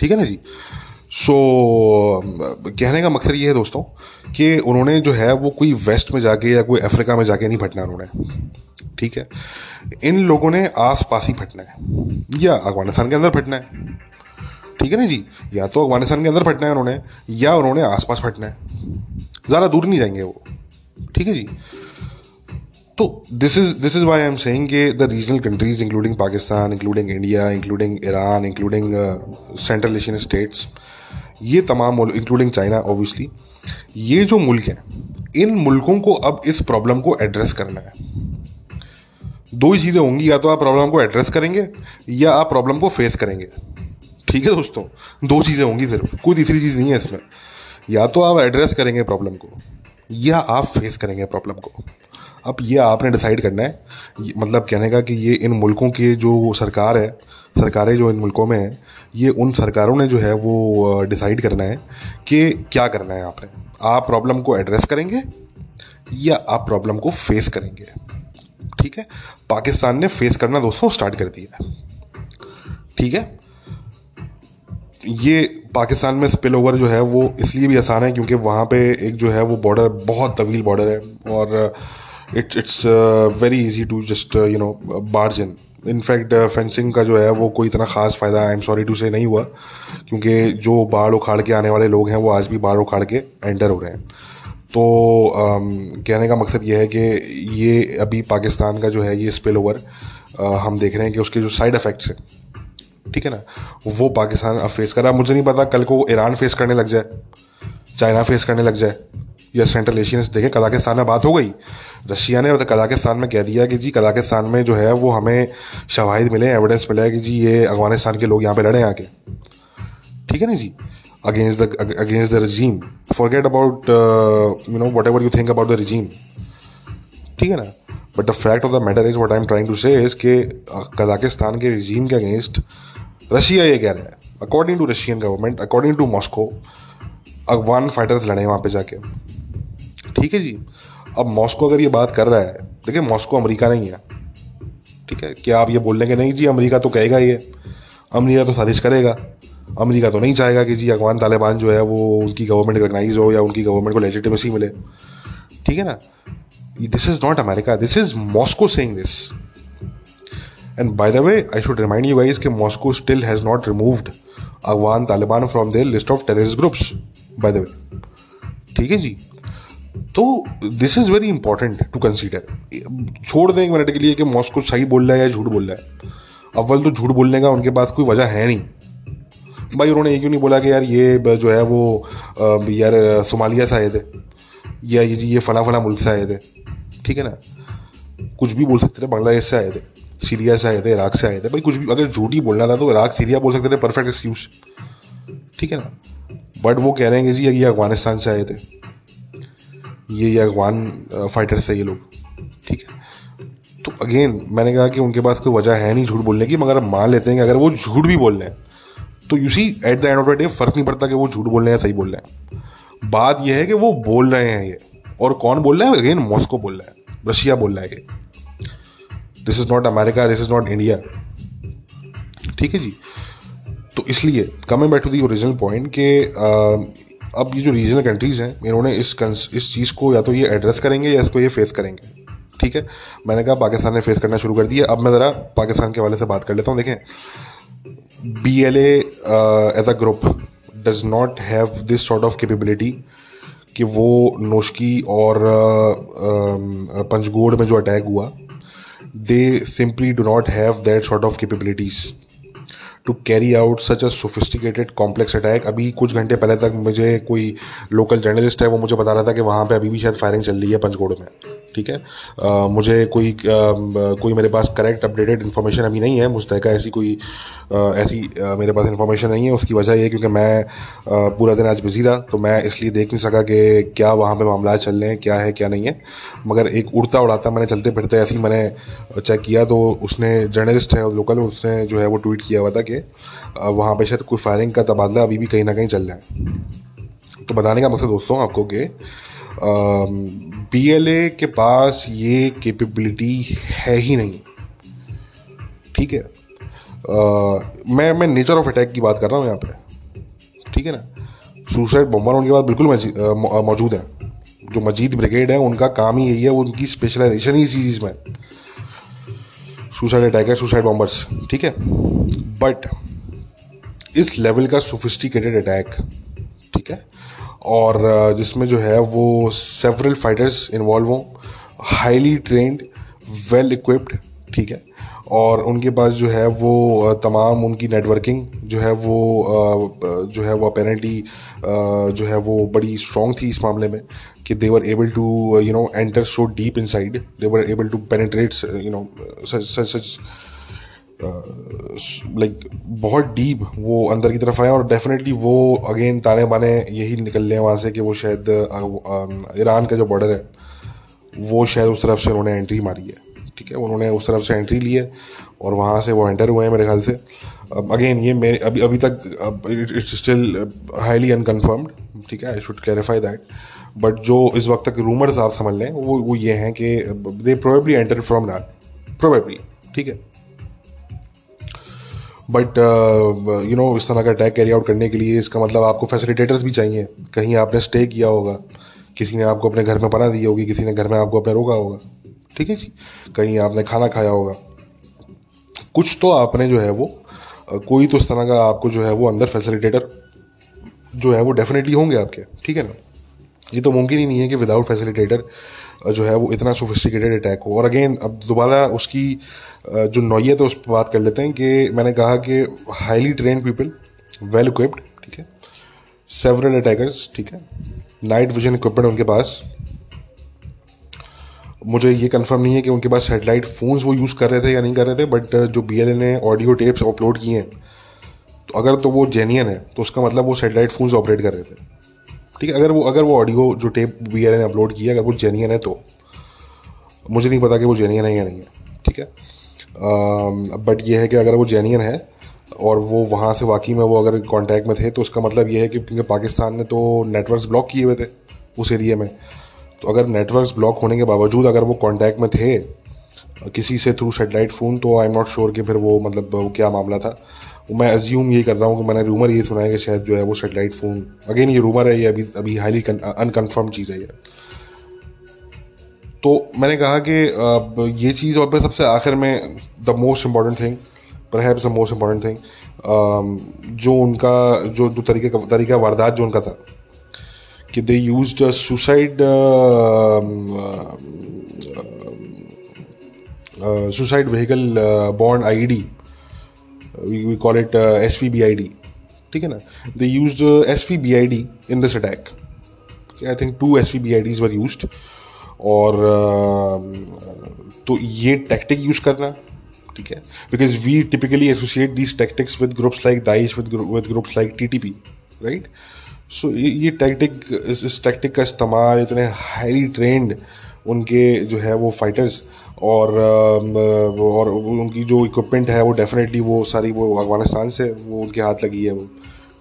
ठीक है ना जी? सो so, कहने का मकसद ये है दोस्तों कि उन्होंने जो है वो कोई वेस्ट में जाके या कोई अफ्रीका में जाके नहीं फटना उन्होंने। ठीक है? इन लोगों ने आस पास ही फटना है। या अफ़गानिस्तान के अंदर फटना है। ठीक है ना जी? या तो अफ़गानिस्तान के अंदर फटना है उन्होंने या उन्होंने आस पास फटना है। ज़्यादा दूर नहीं जाएँगे वो। ठीक है जी? तो this is this is why I am saying कि the regional countries including Pakistan including India including Iran including central Asian states ये तमाम इंक्लूडिंग चाइना ऑब्वियसली ये जो मुल्क हैं, इन मुल्कों को अब इस प्रॉब्लम को एड्रेस करना है। दो ही चीज़ें होंगी, या तो आप प्रॉब्लम को एड्रेस करेंगे, या आप प्रॉब्लम को फेस करेंगे। ठीक है दोस्तों? दो चीज़ें होंगी सिर्फ़, कोई तीसरी चीज़ नहीं है इसमें। या तो आप एड्रेस करेंगे प्रॉब्लम को। या आप फेस करेंगे प्रॉब्लम को। अब ये आपने डिसाइड करना है। मतलब कहने का कि ये इन मुल्कों की जो सरकार है, सरकारें जो इन मुल्कों में हैं, ये उन सरकारों ने जो है वो डिसाइड करना है कि क्या करना है आपने। आप प्रॉब्लम को एड्रेस करेंगे या आप प्रॉब्लम को फेस करेंगे। ठीक है? पाकिस्तान ने फेस करना दोस्तों स्टार्ट कर दिया ठीक है? ये पाकिस्तान में स्पिल ओवर जो है वो इसलिए भी आसान है क्योंकि वहाँ पे एक जो है वो बॉर्डर बहुत तवील बॉर्डर है और it's it's very easy to just you know barge in in fact fencing का जो है वो कोई इतना ख़ास फ़ायदा I am sorry to say नहीं हुआ क्योंकि जो बाढ़ उखाड़ के आने वाले लोग हैं वो आज भी बाढ़ उखाड़ के एंटर हो रहे हैं। तो um, कहने का मकसद ये है कि ये अभी पाकिस्तान का जो है ये स्पिल ओवर uh, हम देख रहे हैं कि उसके जो साइड इफ़ेक्ट्स हैं। ठीक है ना? वो पाकिस्तान अब फेस कर रहा मुझे नहीं पता कल को ईरान फेस करने लग जाए, चाइना फेस करने लग जाए, या सेंट्रल एशिया एशियन देखें, कजाकिस्तान में बात हो गई। रशिया ने कजाकिस्तान में कह दिया कि जी, कजाकिस्तान में जो है, वो हमें शवाहिद मिले एविडेंस मिला है कि जी, ये अफ़गानिस्तान के लोग यहाँ पे लड़े आके। ठीक है ना जी? Against the against the regime forget about you know whatever you think about the regime ठीक है ना? But the fact of the matter is what I am trying to say is के कजाकिस्तान के रजीम के अगेंस्ट रशिया ये कह रहा है। According to Russian government according to Moscow Afghan fighters लड़े वहाँ पे जाके। ठीक है जी? अब मॉस्को अगर ये बात कर रहा है, देखिए मॉस्को अमेरिका नहीं है। ठीक है? क्या आप ये बोल लेंगे, नहीं जी, अमेरिका तो कहेगा ये। अमेरिका तो साजिश करेगा। अमेरिका तो नहीं चाहेगा कि जी, अफगान तालिबान जो है वो उनकी गवर्नमेंट रिकगनाइज हो या उनकी गवर्नमेंट को लेजिटिमेसी मिले। ठीक है ना? This is not America this is Moscow saying this And by the way, I should remind you guys that Moscow still has not removed Afghan Taliban from their list of terrorist groups. By the way, ठीक है जी? तो this is very important to consider छोड़ दें एक मिनट के लिए कि मॉस्को सही बोल रहा है या झूठ बोल रहा है। अव्वल तो झूठ बोलने का उनके पास कोई वजह है नहीं। भाई उन्होंने ये क्यों नहीं बोला कि यार ये जो है वो यार सोमालिया से आए थे? या ये ये फला फला मुल्क से आए थे? ठीक है ना? कुछ भी बोल सकते थे बांग्लादेश से आए थे। सीरिया से आए थे, इराक से आए थे। भाई, कुछ भी, अगर झूठ ही बोलना था तो इराक, सीरिया बोल सकते थे परफेक्ट एक्सक्यूज ठीक है ना? बट वो कह रहे हैं कि जी, ये अफ़गानिस्तान से आए थे। ये ये अफगान फाइटर से ये लोग। ठीक है? तो अगेन मैंने कहा कि उनके पास कोई वजह है नहीं झूठ बोलने की, मगर मान लेते हैं कि अगर वो झूठ भी बोल रहे हैं तो you see at the end of the day फ़र्क नहीं पड़ता कि वो झूठ बोल रहे हैं सही बोल रहे हैं। बात यह है कि वो बोल रहे हैं ये। और कौन बोल रहा है? अगेन मॉस्को बोल रहा है। रशिया बोल रहा है ये। This is not America this is not India ठीक है जी? तो इसलिए coming back to the original point कि अब ये जो रीजनल कंट्रीज़ हैं, इन्होंने इस इस चीज़ को या तो ये एड्रेस करेंगे या इसको ये फेस करेंगे। ठीक है? मैंने कहा पाकिस्तान ने फेस करना शुरू कर दिया। अब मैं ज़रा पाकिस्तान के वाले से बात कर लेता हूँ। देखें B L as a group does not have this sort of capability कि वो नोशकी और पंचगोड़ में जो अटैक हुआ they simply do not have that sort of capabilities. To carry out such a sophisticated complex attack अभी कुछ घंटे पहले तक मुझे कोई लोकल जर्नलिस्ट है वो मुझे बता रहा था कि वहाँ पे अभी भी शायद फायरिंग चल रही है पंचगोड़ में। ठीक है? आ, मुझे कोई आ, कोई मेरे पास करेक्ट अपडेटेड इन्फॉर्मेशन अभी नहीं है मुस्तक ऐसी कोई आ, ऐसी आ, मेरे पास इन्फॉर्मेशन नहीं है। उसकी वजह ये क्योंकि मैं आ, पूरा दिन आज बिज़ी था तो मैं इसलिए देख नहीं सका कि क्या वहाँ पे मामला चल रहे हैं क्या है क्या नहीं है। मगर एक उड़ता उड़ाता मैंने चलते फिरते ऐसे ही मैंने चेक किया तो उसने जर्नलिस्ट है लोकल उसने जो है वो ट्वीट किया हुआ था कि वहाँ पे शायद कोई फायरिंग का तबादला अभी भी कहीं ना कहीं चल रहा है। तो बताने का मकसद दोस्तों आपको कि बी के पास ये कैपेबिलिटी है ही नहीं। ठीक है? आ, मैं मैं नेचर ऑफ़ अटैक की बात कर रहा हूँ यहाँ पे। ठीक है ना? सुसाइड बॉम्बर उनके पास बिल्कुल मौजूद है। जो मजीद ब्रिगेड है उनका काम ही यही है उनकी स्पेशलाइजेशन ही इसी चीज़ में सुसाइड अटैक है सुसाइड बॉम्बर्स ठीक है? बट इस लेवल का सोफिस्टिकेटेड अटैक ठीक है? और जिसमें जो है वो सेवरल फाइटर्स इन्वॉल्व हों हाईली ट्रेंड वेल इक्विप्ड ठीक है? और उनके पास जो है वो तमाम उनकी नेटवर्किंग जो है वो जो है वो अपेरेंटली जो है वो बड़ी स्ट्रॉन्ग थी इस मामले में कि they were able to you know enter so deep inside they were able to penetrate you know such such like बहुत डीप वो अंदर की तरफ़ आए और डेफिनेटली वो अगेन ताने बाने यही निकल रहे हैं वहाँ से कि वो शायद ईरान का जो बॉर्डर है, वो शायद उस तरफ़ से उन्होंने एंट्री मारी है। ठीक है, उन्होंने उस तरफ़ से एंट्री ली है और वहाँ से वो एंटर हुए हैं मेरे ख्याल से। अगेन ये मेरे, अभी अभी तक इट्स स्टिल हाईली अनकन्फर्म्ड ठीक है I should clarify that but जो इस वक्त तक रूमर्स आप समझ लें, वो वो ये हैं कि दे प्रोबेबली एंटर फ्रॉम नाट प्रोबेबली ठीक है। बट यू नो इस तरह का अटैक कैरी आउट करने के लिए इसका मतलब आपको फैसिलिटेटर्स भी चाहिए। कहीं आपने स्टे किया होगा, किसी ने आपको अपने घर में पना दी होगी, किसी ने घर में आपको अपने रोका होगा। ठीक है जी? कहीं आपने खाना खाया होगा। कुछ तो आपने जो है वो कोई तो इस तरह का आपको जो है वो अंदर फैसिलिटेटर जो है वो डेफिनेटली होंगे आपके, ठीक है ना? ये तो मुमकिन ही नहीं है कि विदाउट फैसिलिटेटर जो है वो इतना सोफिस्टिकेटेड अटैक हो। और अगेन अब दोबारा उसकी जो नौयत है, उस पर बात कर लेते हैं कि मैंने कहा कि highly trained people well equipped ठीक है? सेवरल अटैकर्स ठीक है? नाइट विजन इक्विपमेंट उनके पास मुझे ये कंफर्म नहीं है कि उनके पास सेटेलाइट फ़ोन्स वो यूज़ कर रहे थे या नहीं कर रहे थे बट जो बी ने ऑडियो टेप्स अपलोड किए हैं तो अगर तो वो जेनियन है तो उसका मतलब वो सेटेलाइट फ़ोन्स ऑपरेट कर रहे थे। ठीक है, अगर वो अगर वो ऑडियो जो टेप बी ने अपलोड किया अगर वो जेनियन है तो। मुझे नहीं पता कि वो जेनियन है या नहीं है, ठीक है? बट ये है कि अगर वो जेनियन है, और वो वहाँ से वाकई में वो अगर कांटेक्ट में थे तो उसका मतलब ये है कि क्योंकि पाकिस्तान ने तो नेटवर्क्स ब्लॉक किए हुए थे, उस एरिए में। तो अगर नेटवर्क्स ब्लॉक होने के बावजूद अगर वो कांटेक्ट में थे, किसी से थ्रू सेटेलाइट फ़ोन तो आई एम नॉट श्योर कि फिर वो मतलब वो क्या मामला था। मैं अज्यूम ये कर रहा हूँ कि मैंने रूमर ये सुना है कि शायद जो है वो सेटेलाइट फ़ोन अगेन ये रूमर है, ये अभी अभी हाईली अनकन्फर्म चीज़ है ये। तो मैंने कहा कि ये चीज़ और फिर सबसे आखिर में द मोस्ट इंपॉर्टेंट थिंग पर द मोस्ट इंपॉर्टेंट थिंग जो उनका जो जो तरीके का तरीका वारदात जो उनका था कि they use suicide suicide vehicle bond I D we call it S V B I D ठीक है ना? They use S V B I D in this attack I think two S V B I Ds were use और तो ये टैक्टिक यूज़ करना, ठीक है? Because we typically associate these tactics with groups like Daesh with groups like T T P right so ये टैक्टिक इस, इस टैक्टिक का इस्तेमाल इतने हाईली ट्रेंड उनके जो है वो फाइटर्स और और उनकी जो इक्विपमेंट है वो डेफिनेटली वो सारी वो अफ़गानिस्तान से वो उनके हाथ लगी है वो।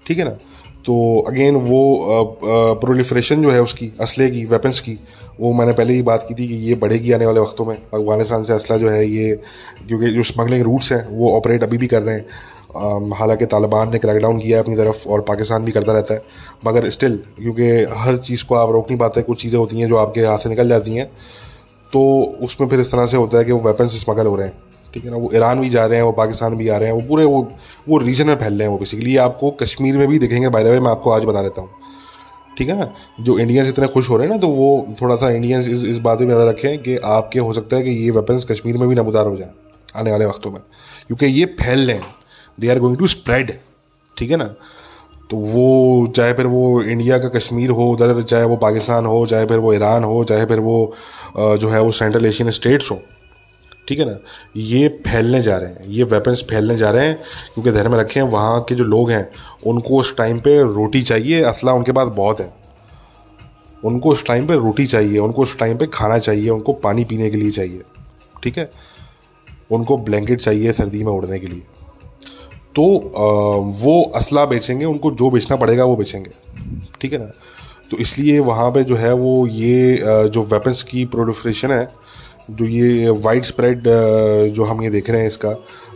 ठीक है ना? तो अगेन वो प्रोलिफ्रेशन जो है उसकी असले की वेपन्स की वो मैंने पहले ही बात की थी कि ये बढ़ेगी आने वाले वक्तों में। अफ़गानिस्तान से असला जो है ये क्योंकि जो स्मगलिंग रूट्स हैं वो ऑपरेट अभी भी कर रहे हैं। हालाँकि तालिबान ने क्रैकडाउन किया है अपनी तरफ़ और पाकिस्तान भी करता रहता है। मगर स्टिल क्योंकि हर चीज़ को आप रोक नहीं पाते कुछ चीज़ें होती हैं जो आपके हाथ से निकल जाती हैं तो उसमें फिर इस तरह से होता है कि वो वेपन्स स्मगल हो रहे हैं। ठीक है ना? वो ईरान भी जा रहे हैं, वो पाकिस्तान भी आ रहे हैं, वो पूरे वो वो रीजन में फैल रहे हैं वो बेसिकली आपको कश्मीर में भी दिखेंगे बाय द वे मैं आपको आज बता देता हूँ। ठीक है ना? जो इंडियंस इतने खुश हो रहे हैं ना तो वो थोड़ा सा इंडियंस इस इस बात में नज़र रखें कि आपके हो सकता है कि ये वेपन्स कश्मीर में भी नमदार हो जाए, आने वाले वक्तों में। क्योंकि ये फैल रहे हैं। They are going to spread ठीक है ना? तो वो, चाहे फिर वो इंडिया का कश्मीर हो, उधर चाहे वो पाकिस्तान हो, चाहे फिर वो ईरान हो, चाहे फिर वो जो है वो सेंट्रल एशियन स्टेट्स हो, ठीक है ना? ये फैलने जा रहे हैं, ये वेपन्स फैलने जा रहे हैं, क्योंकि ध्यान में रखें वहाँ के जो लोग हैं, उनको उस टाइम पे रोटी चाहिए, असला उनके पास बहुत है। उनको उस टाइम पे रोटी चाहिए, उनको उस टाइम पे खाना चाहिए, उनको पानी पीने के लिए चाहिए, ठीक है? उनको ब्लैंकेट चाहिए सर्दी में उड़ने के लिए। तो वो असला बेचेंगे, उनको जो बेचना पड़ेगा वो बेचेंगे। ठीक है ना? तो इसलिए वहाँ पे जो है वो ये जो वेपन्स की प्रोडिफ्रेशन है, जो ये वाइड स्प्रेड जो हम ये देख रहे हैं इसका,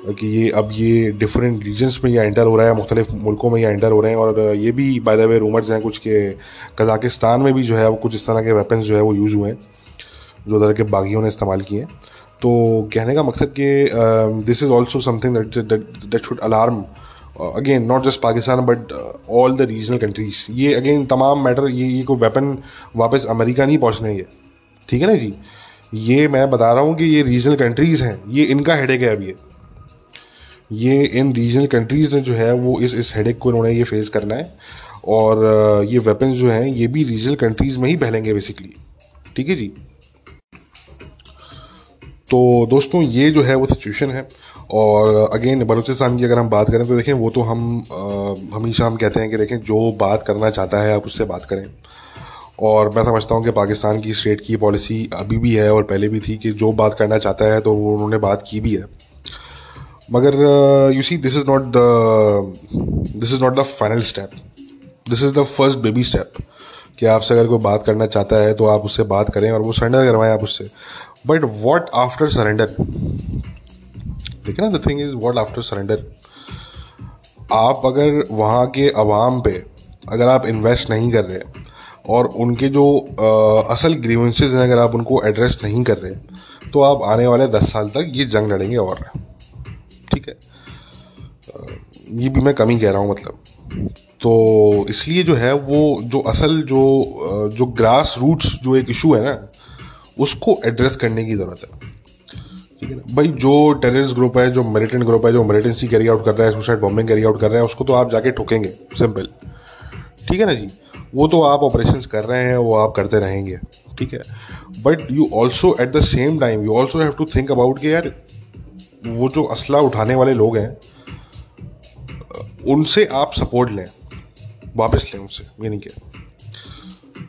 कि ये अब ये डिफरेंट रीजन्स में ये एंटर हो रहा है, मुख्तलिफ़ मुल्कों में ये एंटर हो रहे हैं, और ये भी बाय द वे रूमर्स हैं कुछ के, कजाकिस्तान में भी जो है वो कुछ इस तरह के वेपन्स जो है वो यूज़ हुए हैं, जो उधर के बागियों ने इस्तेमाल किए हैं। तो कहने का मकसद कि this is also something that should alarm again not just Pakistan but all the regional countries ये अगेन तमाम मैटर ये ये कोई वेपन वापस अमेरिका नहीं पहुँचने ये ठीक है ना जी? ये मैं बता रहा हूँ कि ये रीजनल कंट्रीज़ हैं। ये इनका हेडेक है अभी ये। इन रीजनल कंट्रीज़ ने जो है, वो इस इस हेडेक को इन्होंने ये फेस करना है। और ये वेपन्स जो हैं, ये भी रीजनल कंट्रीज़ में ही फैलेंगे बेसिकली ठीक है जी? तो दोस्तों, ये जो है वो सिचुएशन है। और अगेन बलूचिस्तान की अगर हम बात करें तो देखें, वो तो हम हमेशा हम कहते हैं कि देखें, जो बात करना चाहता है, आप उससे बात करें। और मैं समझता हूँ कि पाकिस्तान की स्टेट की पॉलिसी अभी भी है और पहले भी थी कि जो बात करना चाहता है तो उन्होंने बात की भी है। मगर you see this is not the this is not the final step this is the first baby step कि आपसे अगर कोई बात करना चाहता है तो आप उससे बात करें और वो सरेंडर करवाएँ आप उससे। बट वॉट आफ्टर सरेंडर ठीक है ना the thing is what after surrender आप अगर वहाँ के अवाम पे अगर आप इन्वेस्ट नहीं कर रहे और उनके जो आ, असल ग्रीवेंसेज हैं अगर आप उनको एड्रेस नहीं कर रहे तो आप आने वाले दस साल तक ये जंग लड़ेंगे और। ठीक है? ये भी मैं कमी कह रहा हूँ मतलब। तो इसलिए जो है वो जो असल जो जो ग्रास रूट्स जो एक इशू है ना उसको एड्रेस करने की ज़रूरत है। ठीक है ना? भाई, जो टेररिस्ट ग्रुप है, जो मिलिटेंट ग्रुप है, जो मिलिटेंसी कैरी आउट कर रहा है सुसाइड बॉम्बिंग कैरी आउट कर रहा है, उसको तो आप जाके ठोकेंगे सिंपल ठीक है ना जी? वो तो आप ऑपरेशन कर रहे हैं, वो आप करते रहेंगे। ठीक है? But you also at the same time you also have to think about कि यार, वो जो असला उठाने वाले लोग हैं, उनसे आप सपोर्ट लें। वापस लें उनसे यानी क्या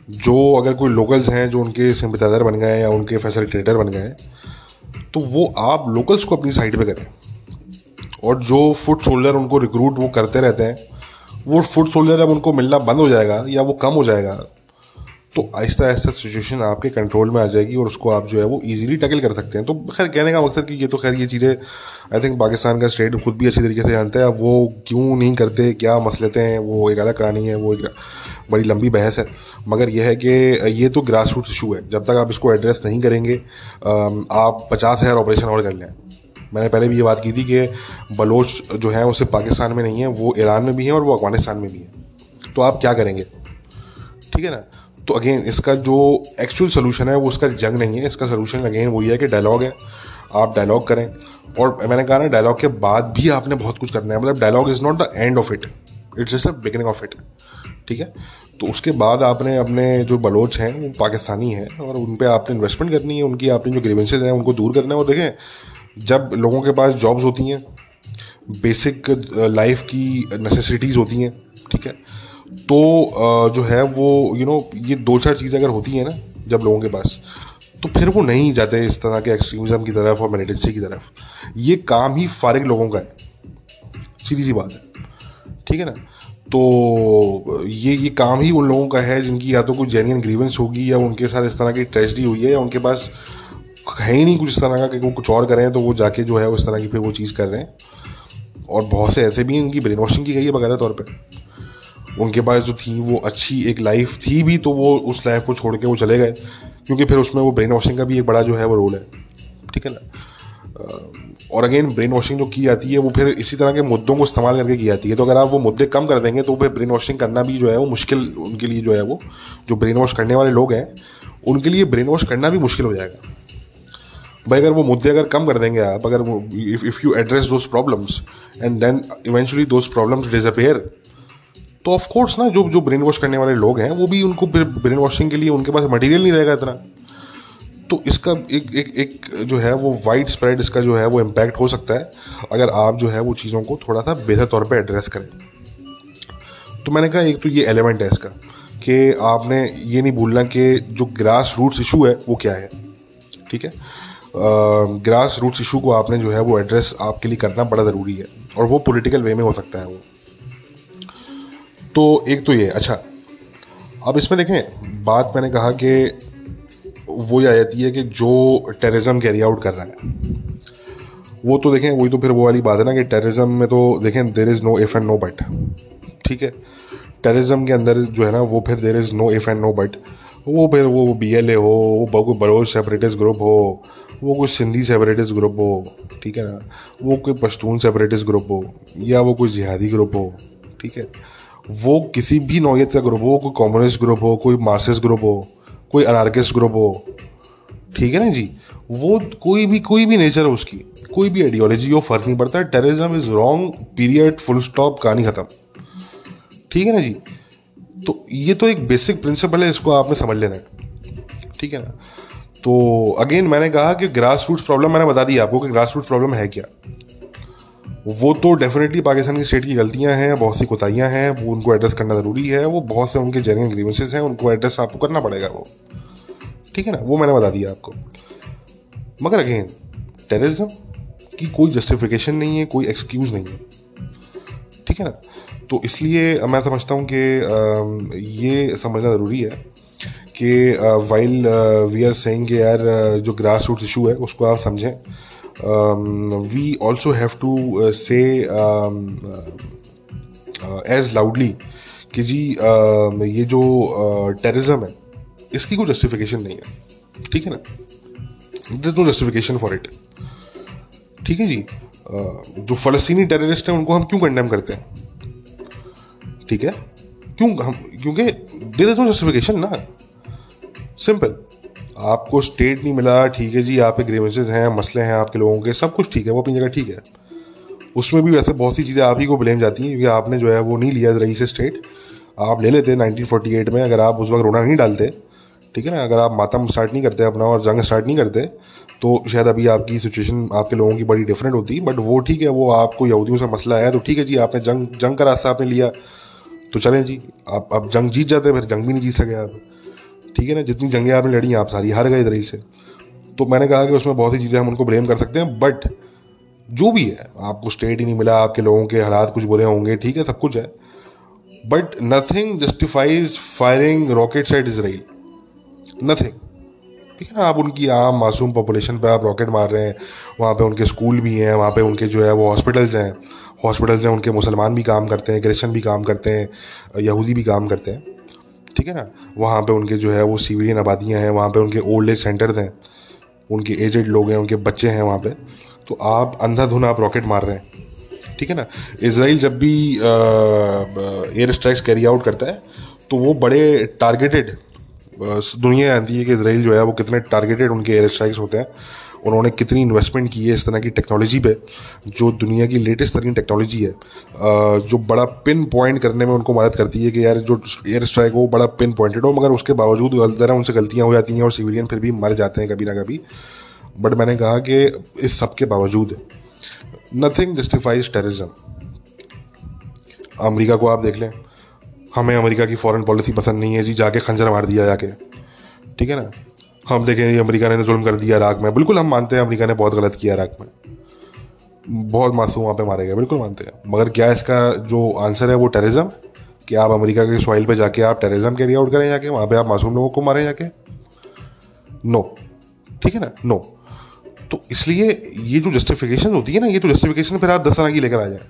जो अगर कोई लोकल्स हैं जो उनके सिंपथाइजर बन गए या उनके फैसिलिटेटर बन गए हैं तो वो आप लोकल्स को अपनी साइड पे करें। और जो फुट सोल्डर उनको रिक्रूट वो करते रहते हैं, वो फुट सोल्जर जब उनको मिलना बंद हो जाएगा या वो कम हो जाएगा तो आहिस्ता आहिस्ता सिचुएशन आपके कंट्रोल में आ जाएगी और उसको आप जो है वो इजीली टैकल कर सकते हैं। तो खैर, कहने का मकसद कि ये तो खैर, ये चीज़ें आई थिंक पाकिस्तान का स्टेट खुद भी अच्छी तरीके से जानते हैं। वो क्यों नहीं करते, क्या मसलते हैं, वो एक अलग कहानी है, वो एक बड़ी लंबी बहस है। मगर यह है कि ये तो ग्रास रूट इशू है। जब तक आप इसको एड्रेस नहीं करेंगे आप पचास हज़ार ऑपरेशन और कर लें। मैंने पहले भी ये बात की थी कि बलोच जो है, वो सिर्फ़ पाकिस्तान में नहीं है, वो ईरान में भी है और वो अफ़गानिस्तान में भी है। तो आप क्या करेंगे? ठीक है ना? तो अगेन इसका जो एक्चुअल सोल्यूशन है वो उसका जंग नहीं है। इसका सोल्यूशन अगेन वही है कि डायलॉग है। आप डायलॉग करें। और मैंने कहा ना डायलॉग के बाद भी आपने बहुत कुछ करना है। मतलब dialogue is not the end of it it's just the beginning of it ठीक है? तो उसके बाद आपने अपने जो बलोच हैं वो पाकिस्तानी हैं और उन पर आपने इन्वेस्टमेंट करनी है। उनकी आपने जो ग्रीवेंसेज हैं उनको दूर करना है। और देखें जब लोगों के पास जॉब्स होती हैं बेसिक लाइफ uh, की नेसेसिटीज़ होती हैं ठीक है? तो जो है वो यू नो ये दो चार चीज़ें अगर होती हैं ना, जब लोगों के पास तो फिर वो नहीं जाते इस तरह के एक्सट्रीमिज़म की तरफ़ और मिलिटेंसी की तरफ़। ये काम ही फारिग लोगों का है। सीधी सी बात है। ठीक है ना? तो ये ये काम ही उन लोगों का है जिनकी या तो कोई जेन्यन ग्रीवेंस होगी या उनके साथ इस तरह की ट्रेजडी हुई है या उनके पास है ही नहीं कुछ इस तरह का कि वो कुछ और करें तो वो जाके जो है उस तरह की फिर वो चीज़ कर रहे हैं। और बहुत से ऐसे भी हैं, उनकी ब्रेन वॉशिंग की गई है वगैरह तौर पर उनके पास जो थी, वो अच्छी एक लाइफ थी भी तो वो उस लाइफ को छोड़ के वो चले गए। क्योंकि फिर उसमें वो ब्रेन वॉशिंग का भी एक बड़ा जो है वो रोल है। ठीक है ना? और अगेन ब्रेन वॉशिंग जो की जाती है, वो फिर इसी तरह के मुद्दों को इस्तेमाल करके की जाती है। तो अगर आप वो मुद्दे कम कर देंगे तो फिर ब्रेन वॉशिंग करना भी जो है, वो मुश्किल उनके लिए जो है वो, जो ब्रेन वॉश करने वाले लोग हैं, उनके लिए ब्रेन वॉश करना भी मुश्किल हो जाएगा। भाई, अगर वो मुद्दे अगर कम कर देंगे आप, अगर if you address those problems and then eventually those problems disappear तो ऑफ़ कोर्स ना, जो जो ब्रेन वॉश करने वाले लोग हैं, वो भी उनको ब्रेन वॉशिंग के लिए उनके पास मटेरियल नहीं रहेगा इतना। तो इसका एक एक एक जो है वो वाइड स्प्रेड इसका जो है वो इम्पैक्ट हो सकता है, अगर आप जो है वो चीज़ों को थोड़ा सा बेहतर तौर पे एड्रेस करें। तो मैंने कहा एक तो ये एलिमेंट है इसका, कि आपने ये नहीं भूलना कि जो ग्रास रूट्स इशू है, वो क्या है। ठीक है? ग्रास रूट्स इशू को आपने जो है वो एड्रेस आपके लिए करना बड़ा ज़रूरी है, और वो पॉलिटिकल वे में हो सकता है वो। तो एक तो ये अच्छा अब इसमें देखें, बात मैंने कहा कि वो आ जाती है कि जो टेररिज्म कैरी आउट कर रहा है, वो तो देखें, वही तो फिर वो वाली बात है ना कि टेररिज्म में तो देखें there is no if and no but ठीक है? टेररिज्म के अंदर जो है ना, वो फिर there is no if and no but वो फिर वो बी एल ए हो, वो कोई बलोच सेपरेटिस्ट ग्रुप हो, वो कोई सिंधी सेपरेटिस्ट ग्रुप हो, ठीक है ना? वो कोई पश्तून सेपरेटिस्ट ग्रुप हो, या वो कोई जिहादी ग्रुप हो, ठीक है? वो किसी भी नौयत का ग्रुप हो, कोई कम्युनिस्ट ग्रुप हो, कोई मार्क्सिस्ट ग्रुप हो, कोई अनार्किस्ट ग्रुप हो, ठीक है ना जी? वो कोई भी कोई भी नेचर हो उसकी, कोई भी आइडियोलॉजी हो फ़र्क नहीं पड़ता terrorism is wrong period full stop कहानी खत्म। ठीक है ना जी? तो ये तो एक बेसिक प्रिंसिपल है, इसको आपने समझ लेना है। ठीक है ना? तो अगेन मैंने कहा कि ग्रास रूट्स प्रॉब्लम मैंने बता दी आपको कि ग्रास रूट्स प्रॉब्लम है क्या। वो तो डेफिनेटली पाकिस्तान की स्टेट की गलतियाँ हैं, बहुत सी कोताहियाँ हैं, वो उनको एड्रेस करना ज़रूरी है, वो बहुत से उनके जेन्यन ग्रीवेंसेस हैं, उनको एड्रेस आपको करना पड़ेगा वो। ठीक है ना? वो मैंने बता दिया आपको। मगर अगेन टेररिज्म की कोई जस्टिफिकेशन नहीं है, कोई एक्सक्यूज़ नहीं है। ठीक है ना? तो इसलिए मैं समझता हूँ कि ये समझना ज़रूरी है कि वाइल वी आर सेइंग यार जो ग्रास रूट इशू है, उसको आप समझें। We also have to say as loudly कि जी uh, ये जो टेररिज्म uh, है इसकी कोई जस्टिफिकेशन नहीं है ठीक है ना? There no justification for it ठीक है जी? Uh, जो फ़लस्तीनी टेररिस्ट हैं उनको हम क्यों कंडेम करते हैं? ठीक है? क्यों हम क्योंकि देर इज़ नो जस्टिफिकेशन ना? सिंपल आपको स्टेट नहीं मिला, ठीक है जी आप ग्रीवेंसेज हैं, मसले हैं आपके लोगों के, सब कुछ ठीक है, वो अपनी जगह ठीक है। उसमें भी वैसे बहुत सी चीज़ें आप ही को ब्लेम जाती हैं, क्योंकि आपने जो है वो नहीं लिया रही से स्टेट आप ले लेते 1948 में, अगर आप उस वक्त रोना नहीं डालते, ठीक है ना, अगर आप मातम स्टार्ट नहीं करते, अपना और जंग स्टार्ट नहीं करते तो शायद अभी आपकी सिचुएशन आपके लोगों की बड़ी डिफरेंट होती बट वो ठीक है, वो आपको यहूदियों से मसला है तो ठीक है जी, आपने जंग जंग का रास्ता आपने लिया तो चलें जी, आप अब जंग जीत जाते, फिर जंग भी नहीं जीत सके आप। ठीक है ना, जितनी जंगें आपने लड़ी आप सारी हार गए दलील से। तो मैंने कहा कि उसमें बहुत सी चीज़ें हम उनको ब्लेम कर सकते हैं बट जो भी है, आपको स्टेट ही नहीं मिला, आपके लोगों के हालात कुछ बुरे होंगे, ठीक है, सब कुछ है। But nothing justifies firing rocket side Israel nothing ठीक है ना, आप उनकी आम मासूम पॉपुलेशन पे आप रॉकेट मार रहे हैं, वहाँ पे उनके स्कूल भी हैं, वहाँ पे उनके जो है वो हॉस्पिटल्स हैं। हॉस्पिटल्स हैं, उनके मुसलमान भी काम करते हैं क्रिश्चन भी काम करते हैं यहूदी भी काम करते हैं। ठीक है ना? वहाँ पे उनके जो है वो सिविलियन आबादियाँ हैं, वहाँ पे उनके ओल्ड एज सेंटर्स हैं, उनके एजेड लोग हैं, उनके बच्चे हैं वहाँ पे। तो आप अंधाधुन आप रॉकेट मार रहे हैं, ठीक है ना? इसराइल जब भी एयर स्ट्राइक्स कैरी आउट करता है तो वो बड़े टारगेटेड दुनिया जानती है कि इसराइल जो है वो कितने टारगेटेड उनके एयर स्ट्राइक्स होते हैं। उन्होंने कितनी इन्वेस्टमेंट की है इस तरह की टेक्नोलॉजी पे, जो दुनिया की लेटेस्ट तरीन टेक्नोलॉजी है। जो बड़ा पिन पॉइंट करने में उनको मदद करती है कि यार जो एयर स्ट्राइक हो, बड़ा पिन पॉइंटेड हो, मगर उसके बावजूद ज़रा उनसे गलतियाँ हो जाती हैं और सिविलियन फिर भी मर जाते हैं कभी ना कभी। बट मैंने कहा कि इस सब के बावजूद नथिंग जस्टिफाइज टेररिज्म अमेरिका को आप देख लें। हमें अमेरिका की फॉरेन पॉलिसी पसंद नहीं है जी, जाके खंजर मार दिया जाके। ठीक है ना? हम देखें अमेरिका ने जुल्म कर दिया इराक में। बिल्कुल हम मानते हैं अमेरिका ने बहुत गलत किया इराक में। बहुत मासूम वहाँ पे मारे गए, बिल्कुल मानते हैं। मगर क्या इसका जो आंसर है वो टेररिज्म कि आप अमेरिका के सॉइल पे जाके आप टेररिज्म कैरी आउट करें जाके, वहाँ पे आप मासूम लोगों को मारें जाके? नो ठीक है ना? नो तो इसलिए ये जो जस्टिफिकेशन होती है ना, ये तो जस्टिफिकेशन फिर आप दस तरह की लेकर आ जाए।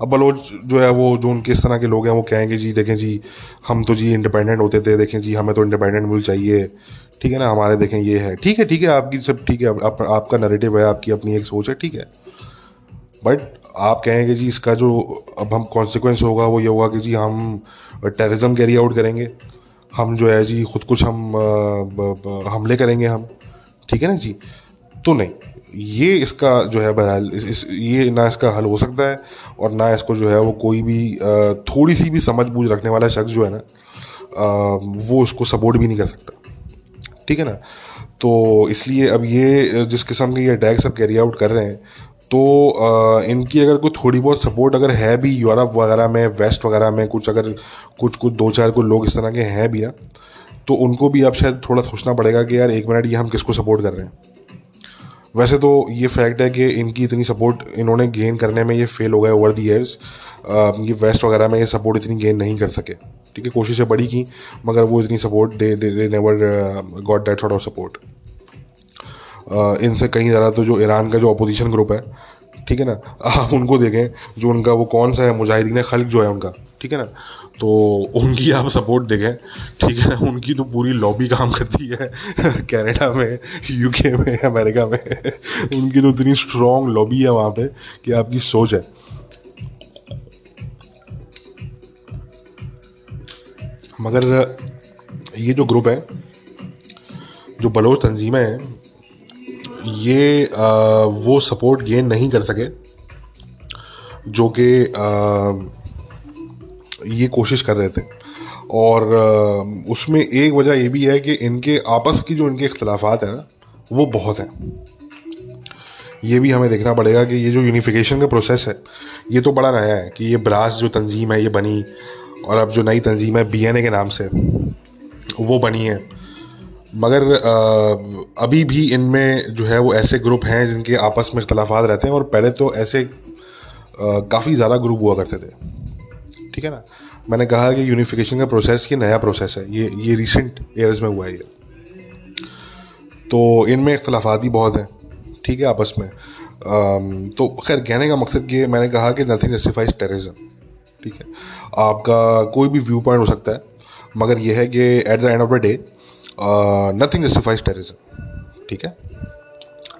अब बलोच जो है वो जो उनके इस तरह के लोग हैं वो कहेंगे जी देखें जी हम तो जी इंडिपेंडेंट होते थे देखें जी हमें तो इंडिपेंडेंट मुल्क चाहिए। ठीक है ना हमारे देखें ये है। ठीक है ठीक है आपकी सब ठीक है आप, आपका नरेटिव है आपकी अपनी एक सोच है ठीक है। बट आप कहेंगे जी इसका जो अब हम कॉन्सिक्वेंस होगा वो ये होगा कि जी हम टेररिज्म कैरी आउट करेंगे। हम जो है जी खुद कुछ हम हमले करेंगे हम। ठीक है ना जी? तो नहीं। ये इसका जो है बहरहाल इस, ये ना इसका हल हो सकता है और ना इसको जो है वो कोई भी थोड़ी सी भी समझ बूझ रखने वाला शख्स जो है ना वो उसको सपोर्ट भी नहीं कर सकता। ठीक है ना? तो इसलिए अब ये जिस किस्म के ये अटैक सब कैरी आउट कर रहे हैं तो इनकी अगर कोई थोड़ी बहुत सपोर्ट अगर है भी यूरोप वगैरह में वेस्ट वगैरह में कुछ अगर कुछ कुछ दो चार कुछ लोग इस तरह के हैं भी ना तो उनको भी अब शायद थोड़ा सोचना पड़ेगा कि यार एक मिनट ये हम किसको सपोर्ट कर रहे हैं? वैसे तो ये फैक्ट है कि इनकी इतनी सपोर्ट इन्होंने गेन करने में ये फेल हो गए ओवर दी ईयर्स ये वेस्ट वगैरह में ये सपोर्ट इतनी गेन नहीं कर सके। ठीक है, कोशिशें बड़ी की, मगर वो इतनी support they they never got that sort of support इनसे कहीं ज़्यादा तो जो ईरान का जो अपोजिशन ग्रुप है ठीक है ना? आप उनको देखें, जो उनका वो कौन सा है, मुजाहिदीन खल्क जो है उनका, ठीक है ना? तो उनकी आप सपोर्ट देखें, ठीक है उनकी तो पूरी लॉबी काम करती है, कनाडा में यूके में, अमेरिका में, उनकी तो इतनी स्ट्रॉन्ग लॉबी है वहाँ पे कि आपकी सोच है। मगर ये जो ग्रुप है, जो बलोच तंजीमें हैं ये आ, वो सपोर्ट गेन नहीं कर सके जो कि ये कोशिश कर रहे थे। और उसमें एक वजह ये भी है कि इनके आपस की जो इनके अख्तिलाफ़ात हैं ना वो बहुत हैं। ये भी हमें देखना पड़ेगा कि ये जो यूनिफिकेशन का प्रोसेस है ये तो बड़ा नया है कि ये ब्रास जो तंजीम है ये बनी और अब जो नई तंजीम है बी के नाम से वो बनी है। मगर अभी भी इनमें जो है वो ऐसे ग्रुप हैं जिनके आपस में इख्तलाफात रहते हैं और पहले तो ऐसे काफ़ी ज़्यादा ग्रुप हुआ करते थे। ठीक है ना? मैंने कहा कि यूनिफिकेशन का प्रोसेस ये नया प्रोसेस है। ये ये रिसेंट ईयर्स में हुआ है ये। तो इनमें इख्तलाफात भी बहुत हैं। ठीक है, आपस में। तो खैर, कहने का मकसद ये मैंने कहा कि नथिंग जस्टिफाइज टेररिज्म ठीक है? आपका कोई भी व्यू पॉइंट हो सकता है, मगर यह है कि at the end of the day nothing justifies terrorism ठीक है?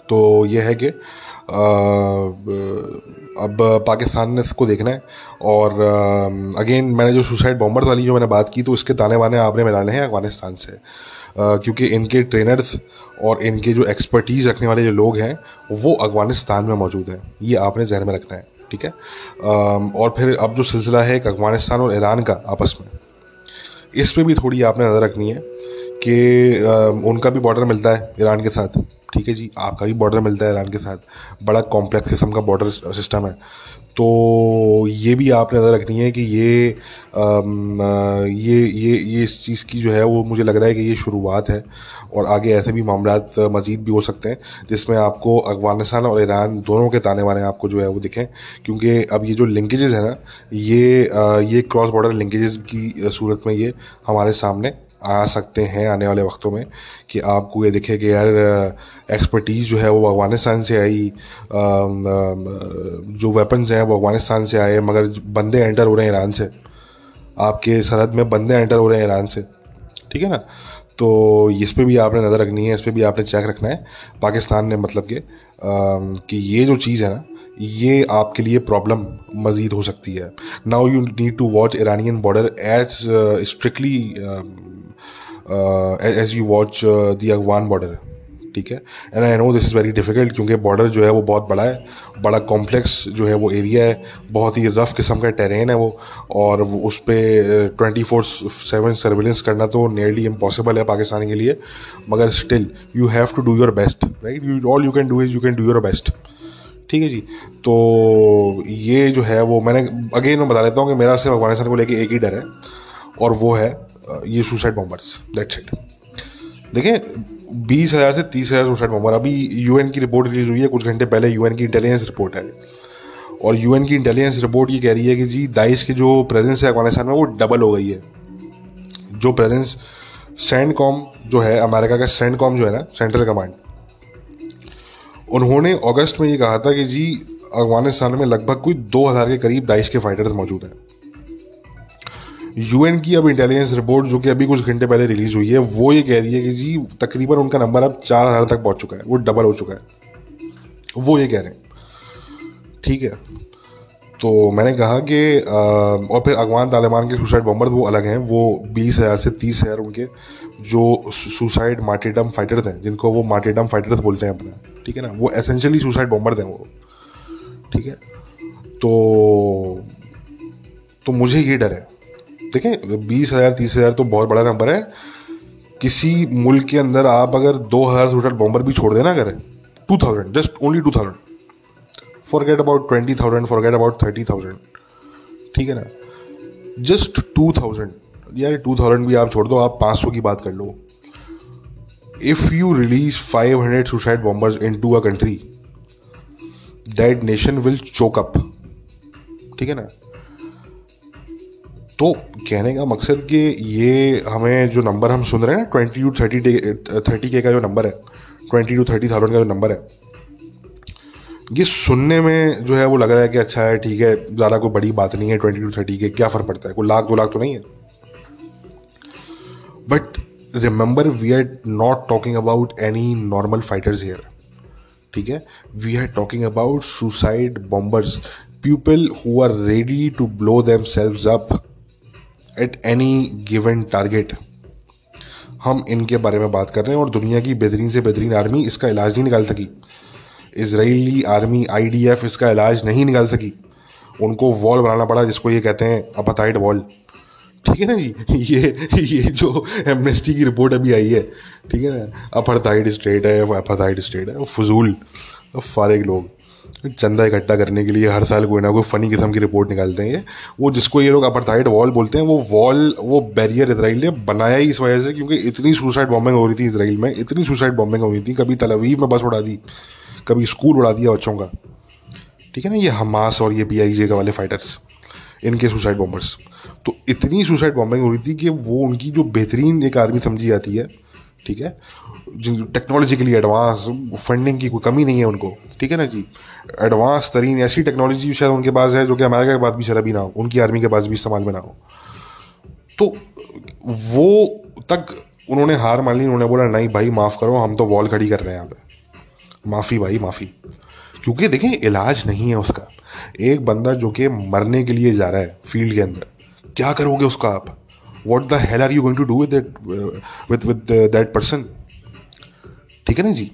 तो ये है कि अब पाकिस्तान ने इसको देखना है और अगेन मैंने जो सुसाइड बॉम्बर्स वाली जो मैंने बात की तो इसके ताने वाने आपने मिलाने हैं अफ़गानिस्तान से। क्योंकि इनके ट्रेनर्स और इनके जो एक्सपर्टीज़ रखने वाले जो लोग हैं, वो अफ़गानिस्तान में मौजूद हैं। ये आपने जहन में रखना है, ठीक है? और फिर अब जो सिलसिला है अफ़गानिस्तान और ईरान का आपस में, इस पर भी थोड़ी आपने नज़र रखनी है। कि उनका भी बॉर्डर मिलता है ईरान के साथ। ठीक है जी, आपका भी बॉर्डर मिलता है ईरान के साथ। बड़ा कॉम्प्लेक्स किस्म का बॉर्डर सिस्टम है। तो ये भी आपने नज़र रखनी है कि ये ये ये ये इस चीज़ की जो है वो मुझे लग रहा है कि ये शुरुआत है और आगे ऐसे भी मामला मज़ीद भी हो सकते हैं, जिसमें आपको अफ़गानिस्तान और ईरान दोनों के ताने वाने आपको जो है वो दिखें। क्योंकि अब ये जो लिंकेजेस है ना, ये ये क्रॉस बॉर्डर लिंकेजेस की सूरत में ये हमारे सामने आ सकते हैं आने वाले वक्तों में कि आपको ये दिखे कि यार एक्सपर्टीज़ जो है वो अफ़गानिस्तान से आई जो वेपन्स हैं वो अफ़गानिस्तान से आए, मगर बंदे एंटर हो रहे हैं ईरान से। आपके सरहद में बंदे एंटर हो रहे हैं ईरान से। ठीक है ना? तो इस पर भी आपने नज़र रखनी है, इस पर भी आपने चेक रखना है। पाकिस्तान ने मतलब कि कि ये जो चीज़ है ना ये आपके लिए प्रॉब्लम मज़ीद हो सकती है। Now you need to watch Iranian border as strictly as you watch the Afghan border ठीक है? And I know this is very difficult क्योंकि बॉर्डर जो है वो बहुत बड़ा है, बड़ा कॉम्प्लेक्स जो है वो एरिया है, बहुत ही रफ किस्म का टेरेन है वो, और वो उस पर ट्वेंटी फोर सेवन सर्विलेंस करना तो नियरली इम्पॉसिबल है पाकिस्तान के लिए, मगर still you have to do your best right all you can do is you can do your best ठीक है जी? तो ये जो है वो मैंने अगेन मैं बता देता हूँ कि मेरा सिर्फ़ अफ़गानिस्तान को लेके एक ही डर है और वो है ये सुसाइड बॉम्बर्स दैट्स इट देखें बीस हज़ार से तीस हज़ार सुसाइड बॉम्बर अभी यूएन की रिपोर्ट रिलीज़ हुई है, कुछ घंटे पहले यूएन की इंटेलिजेंस रिपोर्ट है. और यूएन की इंटेलिजेंस रिपोर्ट ये कह रही है कि जी दाइश की जो प्रेजेंस है अफ़गानिस्तान में, वो डबल हो गई है. जो प्रेजेंस सेंड कॉम जो है अमेरिका का सेंड कॉम जो है ना सेंट्रल कमांड उन्होंने अगस्त में ये कहा था कि जी, अफ़गानिस्तान में लगभग कोई दो हज़ार के करीब दाइश के फाइटर्स मौजूद हैं। यूएन की अब इंटेलिजेंस रिपोर्ट जो कि अभी कुछ घंटे पहले रिलीज़ हुई है, वो ये कह रही है कि जी, तकरीबन उनका नंबर अब चार हज़ार तक पहुँच चुका है, वो डबल हो चुका है। वो ये कह रहे हैं। ठीक है। तो मैंने कहा कि और फिर अफगान तालिबान के सुसाइड बॉम्बर वो अलग हैं, वो बीस हज़ार से तीस हज़ार उनके जो सुसाइड मार्टिडम फाइटर थे जिनको वो मार्टिडम फाइटर्स बोलते हैं अपना, ठीक है ना? वो एसेंशियली सुसाइड बॉम्बर थे वो, ठीक है? तो तो मुझे ये डर है। देखें, बीस हज़ार, तीस हज़ार तो बहुत बड़ा नंबर है। किसी मुल्क के अंदर आप अगर दो हज़ार सुसाइड बॉम्बर भी छोड़ देना अगर two thousand just only two thousand forget about twenty thousand forget about thirty thousand ठीक है ना? जस्ट टू थाउज़ेंड यार टू थाउज़ेंड भी आप छोड़ दो, आप पाँच सौ की बात कर लो। If you release five hundred suicide bombers into a country that nation will choke up ठीक है ना? तो कहने का मकसद कि ये हमें जो नंबर हम सुन रहे हैं ना ट्वेंटी टू थर्टी थर्टी के का जो नंबर है ट्वेंटी टू थर्टी थाउज़ेंड का जो नंबर है ये सुनने में जो है वो लग रहा है कि अच्छा है, ठीक है, ज़्यादा कोई बड़ी बात नहीं है ट्वेंटी टू थर्टी के क्या फ़र्क पड़ता है? कोई लाख, दो लाख तो नहीं है। But remember we are not talking about any normal fighters here ठीक है? We are talking about suicide bombers people who are ready to blow themselves up at any given target हम इनके बारे में बात कर रहे हैं और दुनिया की बेहतरीन से बेहतरीन आर्मी इसका इलाज नहीं निकाल सकी। इसराइली आर्मी आईडीएफ इसका इलाज नहीं निकाल सकी। उनको वॉल बनाना पड़ा, जिसको ये कहते हैं अपथाइड वॉल ठीक है ना जी? ये ये जो एमनेस्टी की रिपोर्ट अभी आई है, ठीक है ना? अपथाइड स्टेट है अपथाइड स्टेट है, फजूल फारिग लोग। चंदा इकट्ठा करने के लिए हर साल कोई ना कोई फ़नी किस्म की रिपोर्ट निकालते हैं ये। वो जिसको ये लोग अपरथाइड वॉल बोलते हैं, वो वॉल वो बैरियर इसराइल ने बनाया ही इस वजह से, क्योंकि इतनी सुसाइड बॉम्बिंग हो रही थी इसराइल में, इतनी सुसाइड बॉम्बिंग हो रही थी, कभी तलवीव में बस उड़ा दी। कभी स्कूल उड़ा दिया बच्चों का। ठीक है ना, ये हमास और ये पी का वाले फाइटर्स इनके सुसाइड बॉम्बर्स तो इतनी सुसाइड बॉम्बिंग हो रही थी कि वो उनकी जो बेहतरीन एक आर्मी समझी जाती है, ठीक है, जिन टेक्नोलॉजिकली एडवांस फंडिंग की कोई कमी नहीं है उनको। ठीक है ना जी? एडवांस तरीन ऐसी टेक्नोलॉजी शायद उनके पास है जो कि अमेरिका के पास भी शायद अभी ना हो, उनकी आर्मी के पास भी इस्तेमाल में ना हो। तो वो तक उन्होंने हार मान ली, उन्होंने बोला, नहीं भाई, माफ़ करो, हम तो वॉल खड़ी कर रहे हैं यहाँ पे। माफ़ी भाई, माफ़ी। क्योंकि देखें इलाज नहीं है उसका। एक बंदा जो कि मरने के लिए जा रहा है फ़ील्ड के अंदर, क्या करोगे उसका आप? What the hell are you going to do with with with that person ठीक है ना जी?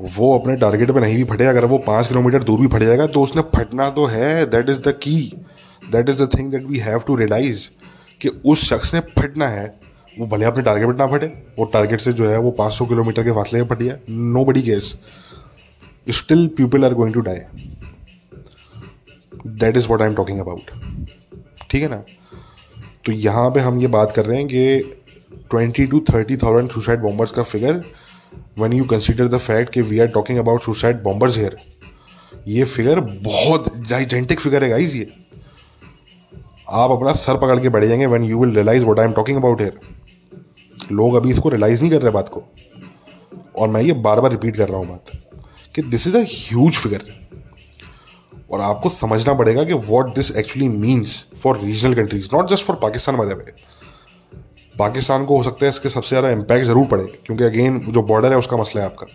वो अपने टारगेट पे नहीं भी फटे, अगर वो पाँच किलोमीटर दूर भी फट जाएगा तो उसने फटना तो है। That is the key that is the thing that we have to realise कि उस शख्स ने फटना है। वो भले अपने टारगेट पर ना फटे। वो टारगेट से जो है, वो 500 किलोमीटर के फासले में फटी है। Nobody case still people are going to die that is what I am talking about ठीक है ना? तो यहाँ पे हम ये बात कर रहे हैं कि twenty two thirty thousand suicide bombers का figure when you consider the fact कि we are talking about suicide bombers here ये फिगर बहुत जाइजेंटिक फिगर है गाइज़ ये। आप अपना सर पकड़ के बैठ जाएँगे when you will realise what I am talking about here लोग अभी इसको रियलाइज़ नहीं कर रहे बात को। और मैं ये बार बार रिपीट कर रहा हूँ बात, कि this is a huge figure और आपको समझना पड़ेगा कि what this actually means for regional countries not just for Pakistan by the Pakistan को हो सकता है इसके सबसे ज़्यादा इम्पैक्ट ज़रूर पड़े, क्योंकि अगेन जो बॉर्डर है, उसका मसला है आपका।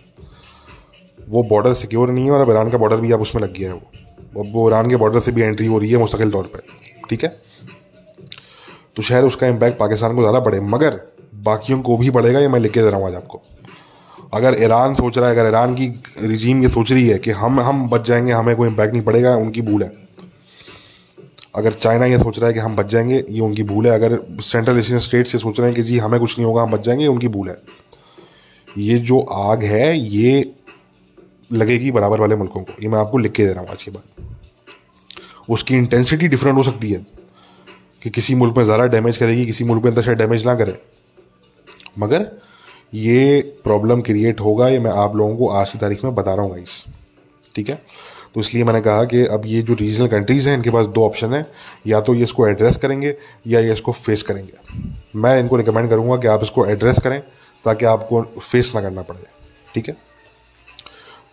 वो बॉर्डर सिक्योर नहीं है और अब ईरान का बॉर्डर भी अब उसमें लग गया है वो। अब वो ईरान के बॉर्डर से भी एंट्री हो रही है, मुस्तकिल तौर पर ठीक है? तो शायद उसका इम्पैक्ट पाकिस्तान को ज़्यादा पड़े। मगर बाकियों को भी पड़ेगा ये मैं लिख के दे रहा हूँ आज आपको। अगर ईरान सोच रहा है, अगर ईरान की रिजीम ये सोच रही है कि हम हम बच जाएँगे, हमें कोई इम्पैक्ट नहीं पड़ेगा, उनकी भूल है। अगर चाइना ये सोच रहा है कि हम बच जाएँगे, ये उनकी भूल है। अगर सेंट्रल एशियन स्टेट से सोच रहे हैं कि जी, हमें कुछ नहीं होगा, हम बच जाएँगे उनकी भूल है। ये जो आग है, ये लगेगी बराबर वाले मुल्कों को। ये मैं आपको लिख के दे रहा हूँ आज के बाद उसकी इंटेंसिटी डिफरेंट हो सकती है कि किसी मुल्क में ज़्यादा डैमेज करेगी, किसी मुल्क में अंदर शायद डैमेज ना करे। मगर ये प्रॉब्लम क्रिएट होगा, ये मैं आप लोगों को आज की तारीख में बता रहा हूँ गाइस ठीक है? तो इसलिए मैंने कहा कि अब ये जो रीजनल कंट्रीज़ हैं, इनके पास दो ऑप्शन हैं। या तो ये इसको एड्रेस करेंगे, या ये इसको फेस करेंगे। मैं इनको रिकमेंड करूँगा कि आप इसको एड्रेस करें, ताकि आपको फेस ना करना पड़े। ठीक है?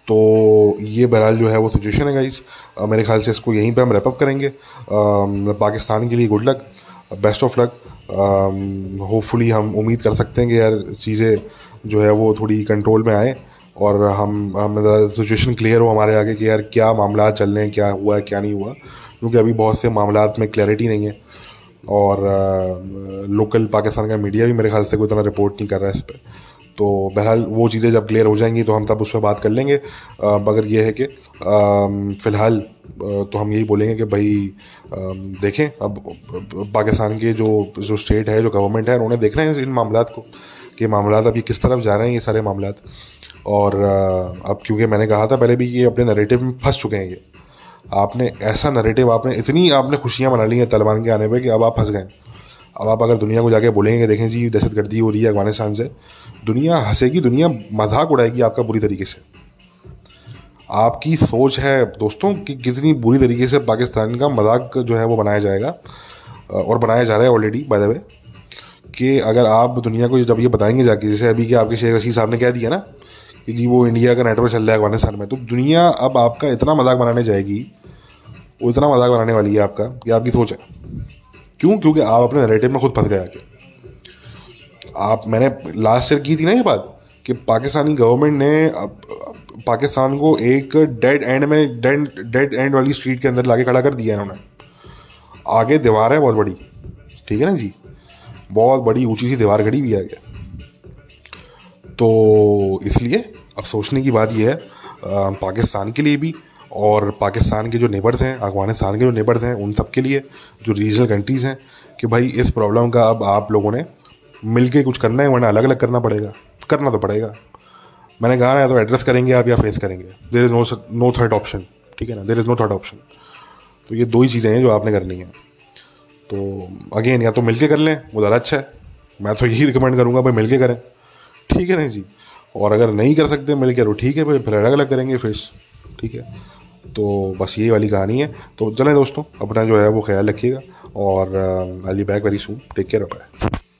तो ये बहरहाल जो है वो सिचुएशन है गाइस मेरे ख्याल से इसको यहीं पे हम रैपअप करेंगे। पाकिस्तान के लिए good luck best of luck hopefully हम उम्मीद कर सकते हैं कि यार चीज़ें जो है वो थोड़ी कंट्रोल में आए और हम हम सिचुएशन क्लियर हो हमारे आगे कि यार क्या मामला चल रहे हैं, क्या हुआ है, क्या नहीं हुआ। क्योंकि अभी बहुत से मामला में क्लैरिटी नहीं है और लोकल पाकिस्तान का मीडिया भी मेरे ख्याल से कोई इतना रिपोर्ट नहीं कर रहा है इस पर तो बहरहाल वो चीज़ें जब क्लियर हो जाएँगी तो हम तब उस पर बात कर लेंगे। मगर ये है कि फ़िलहाल तो हम यही बोलेंगे कि भाई देखें, अब पाकिस्तान के जो जो स्टेट है, जो गवर्नमेंट है, उन्होंने देखना है इन मामला को कि मामला अभी किस तरफ़ जा रहे हैं ये सारे मामला और अब क्योंकि मैंने कहा था पहले भी ये अपने नरेटिव में फंस चुके हैं ये। आपने ऐसा नरेटिव आपने, इतनी आपने खुशियाँ मना ली हैं तालिबान के आने पर कि अब आप फंस गए अब आप अगर दुनिया को जाके बोलेंगे, देखें जी दहशत गर्दी हो रही है अफ़गानिस्तान से, दुनिया हंसेगी, दुनिया मज़ाक उड़ाएगी आपका बुरी तरीके से। आपकी सोच है, दोस्तों, कि कितनी बुरी तरीके से पाकिस्तान का मज़ाक जो है वो बनाया जाएगा और बनाया जा रहा है ऑलरेडी बाय द वे कि अगर आप दुनिया को जब ये बताएँगे जाके, जैसे अभी कि आपके शेख रशीद साहब ने कह दिया ना, कि जी वो इंडिया का नेटवर्क चल रहा है अफ़गानिस्तान में तो दुनिया अब आपका इतना मज़ाक बनाने जाएगी, वो इतना मज़ाक बनाने वाली है आपका कि आपकी सोच है। क्यों? क्योंकि आप अपने नरेटिव में खुद फंस गए आके। आप, मैंने लास्ट ईयर की थी ना ये बात, कि पाकिस्तानी गवर्नमेंट ने पाकिस्तान को एक डेड एंड में डेड डेड एंड वाली स्ट्रीट के अंदर लाके खड़ा कर दिया है इन्होंने। आगे दीवार है बहुत बड़ी, ठीक है ना जी? बहुत बड़ी ऊँची सी दीवार खड़ी भी है आगे। तो इसलिए, अब सोचने की बात यह है पाकिस्तान के लिए भी और पाकिस्तान के जो नेबर्स हैं, अफ़गानिस्तान के जो नेबर्स हैं, उन सब के लिए जो रीजनल कंट्रीज़ हैं, कि भाई इस प्रॉब्लम का अब आप लोगों ने मिल के कुछ करना है, वरना अलग अलग करना पड़ेगा। करना तो पड़ेगा। मैंने कहा ना तो एड्रेस करेंगे आप या फेस करेंगे। There is no no third option ठीक है ना? There is no third option तो ये दो ही चीज़ें हैं जो आपने करनी है। तो अगेन या तो मिल कर लें, वो ज़्यादा अच्छा है। मैं तो यही रिकमेंड करूँगा, भाई मिल करें। ठीक है ना जी? और अगर नहीं कर सकते मिलके तो ठीक है, फिर अलग अलग करेंगे फेस ठीक है? तो बस यही वाली कहानी है। तो चलें दोस्तों, अपना जो है वो ख्याल रखिएगा और I back very soon take care of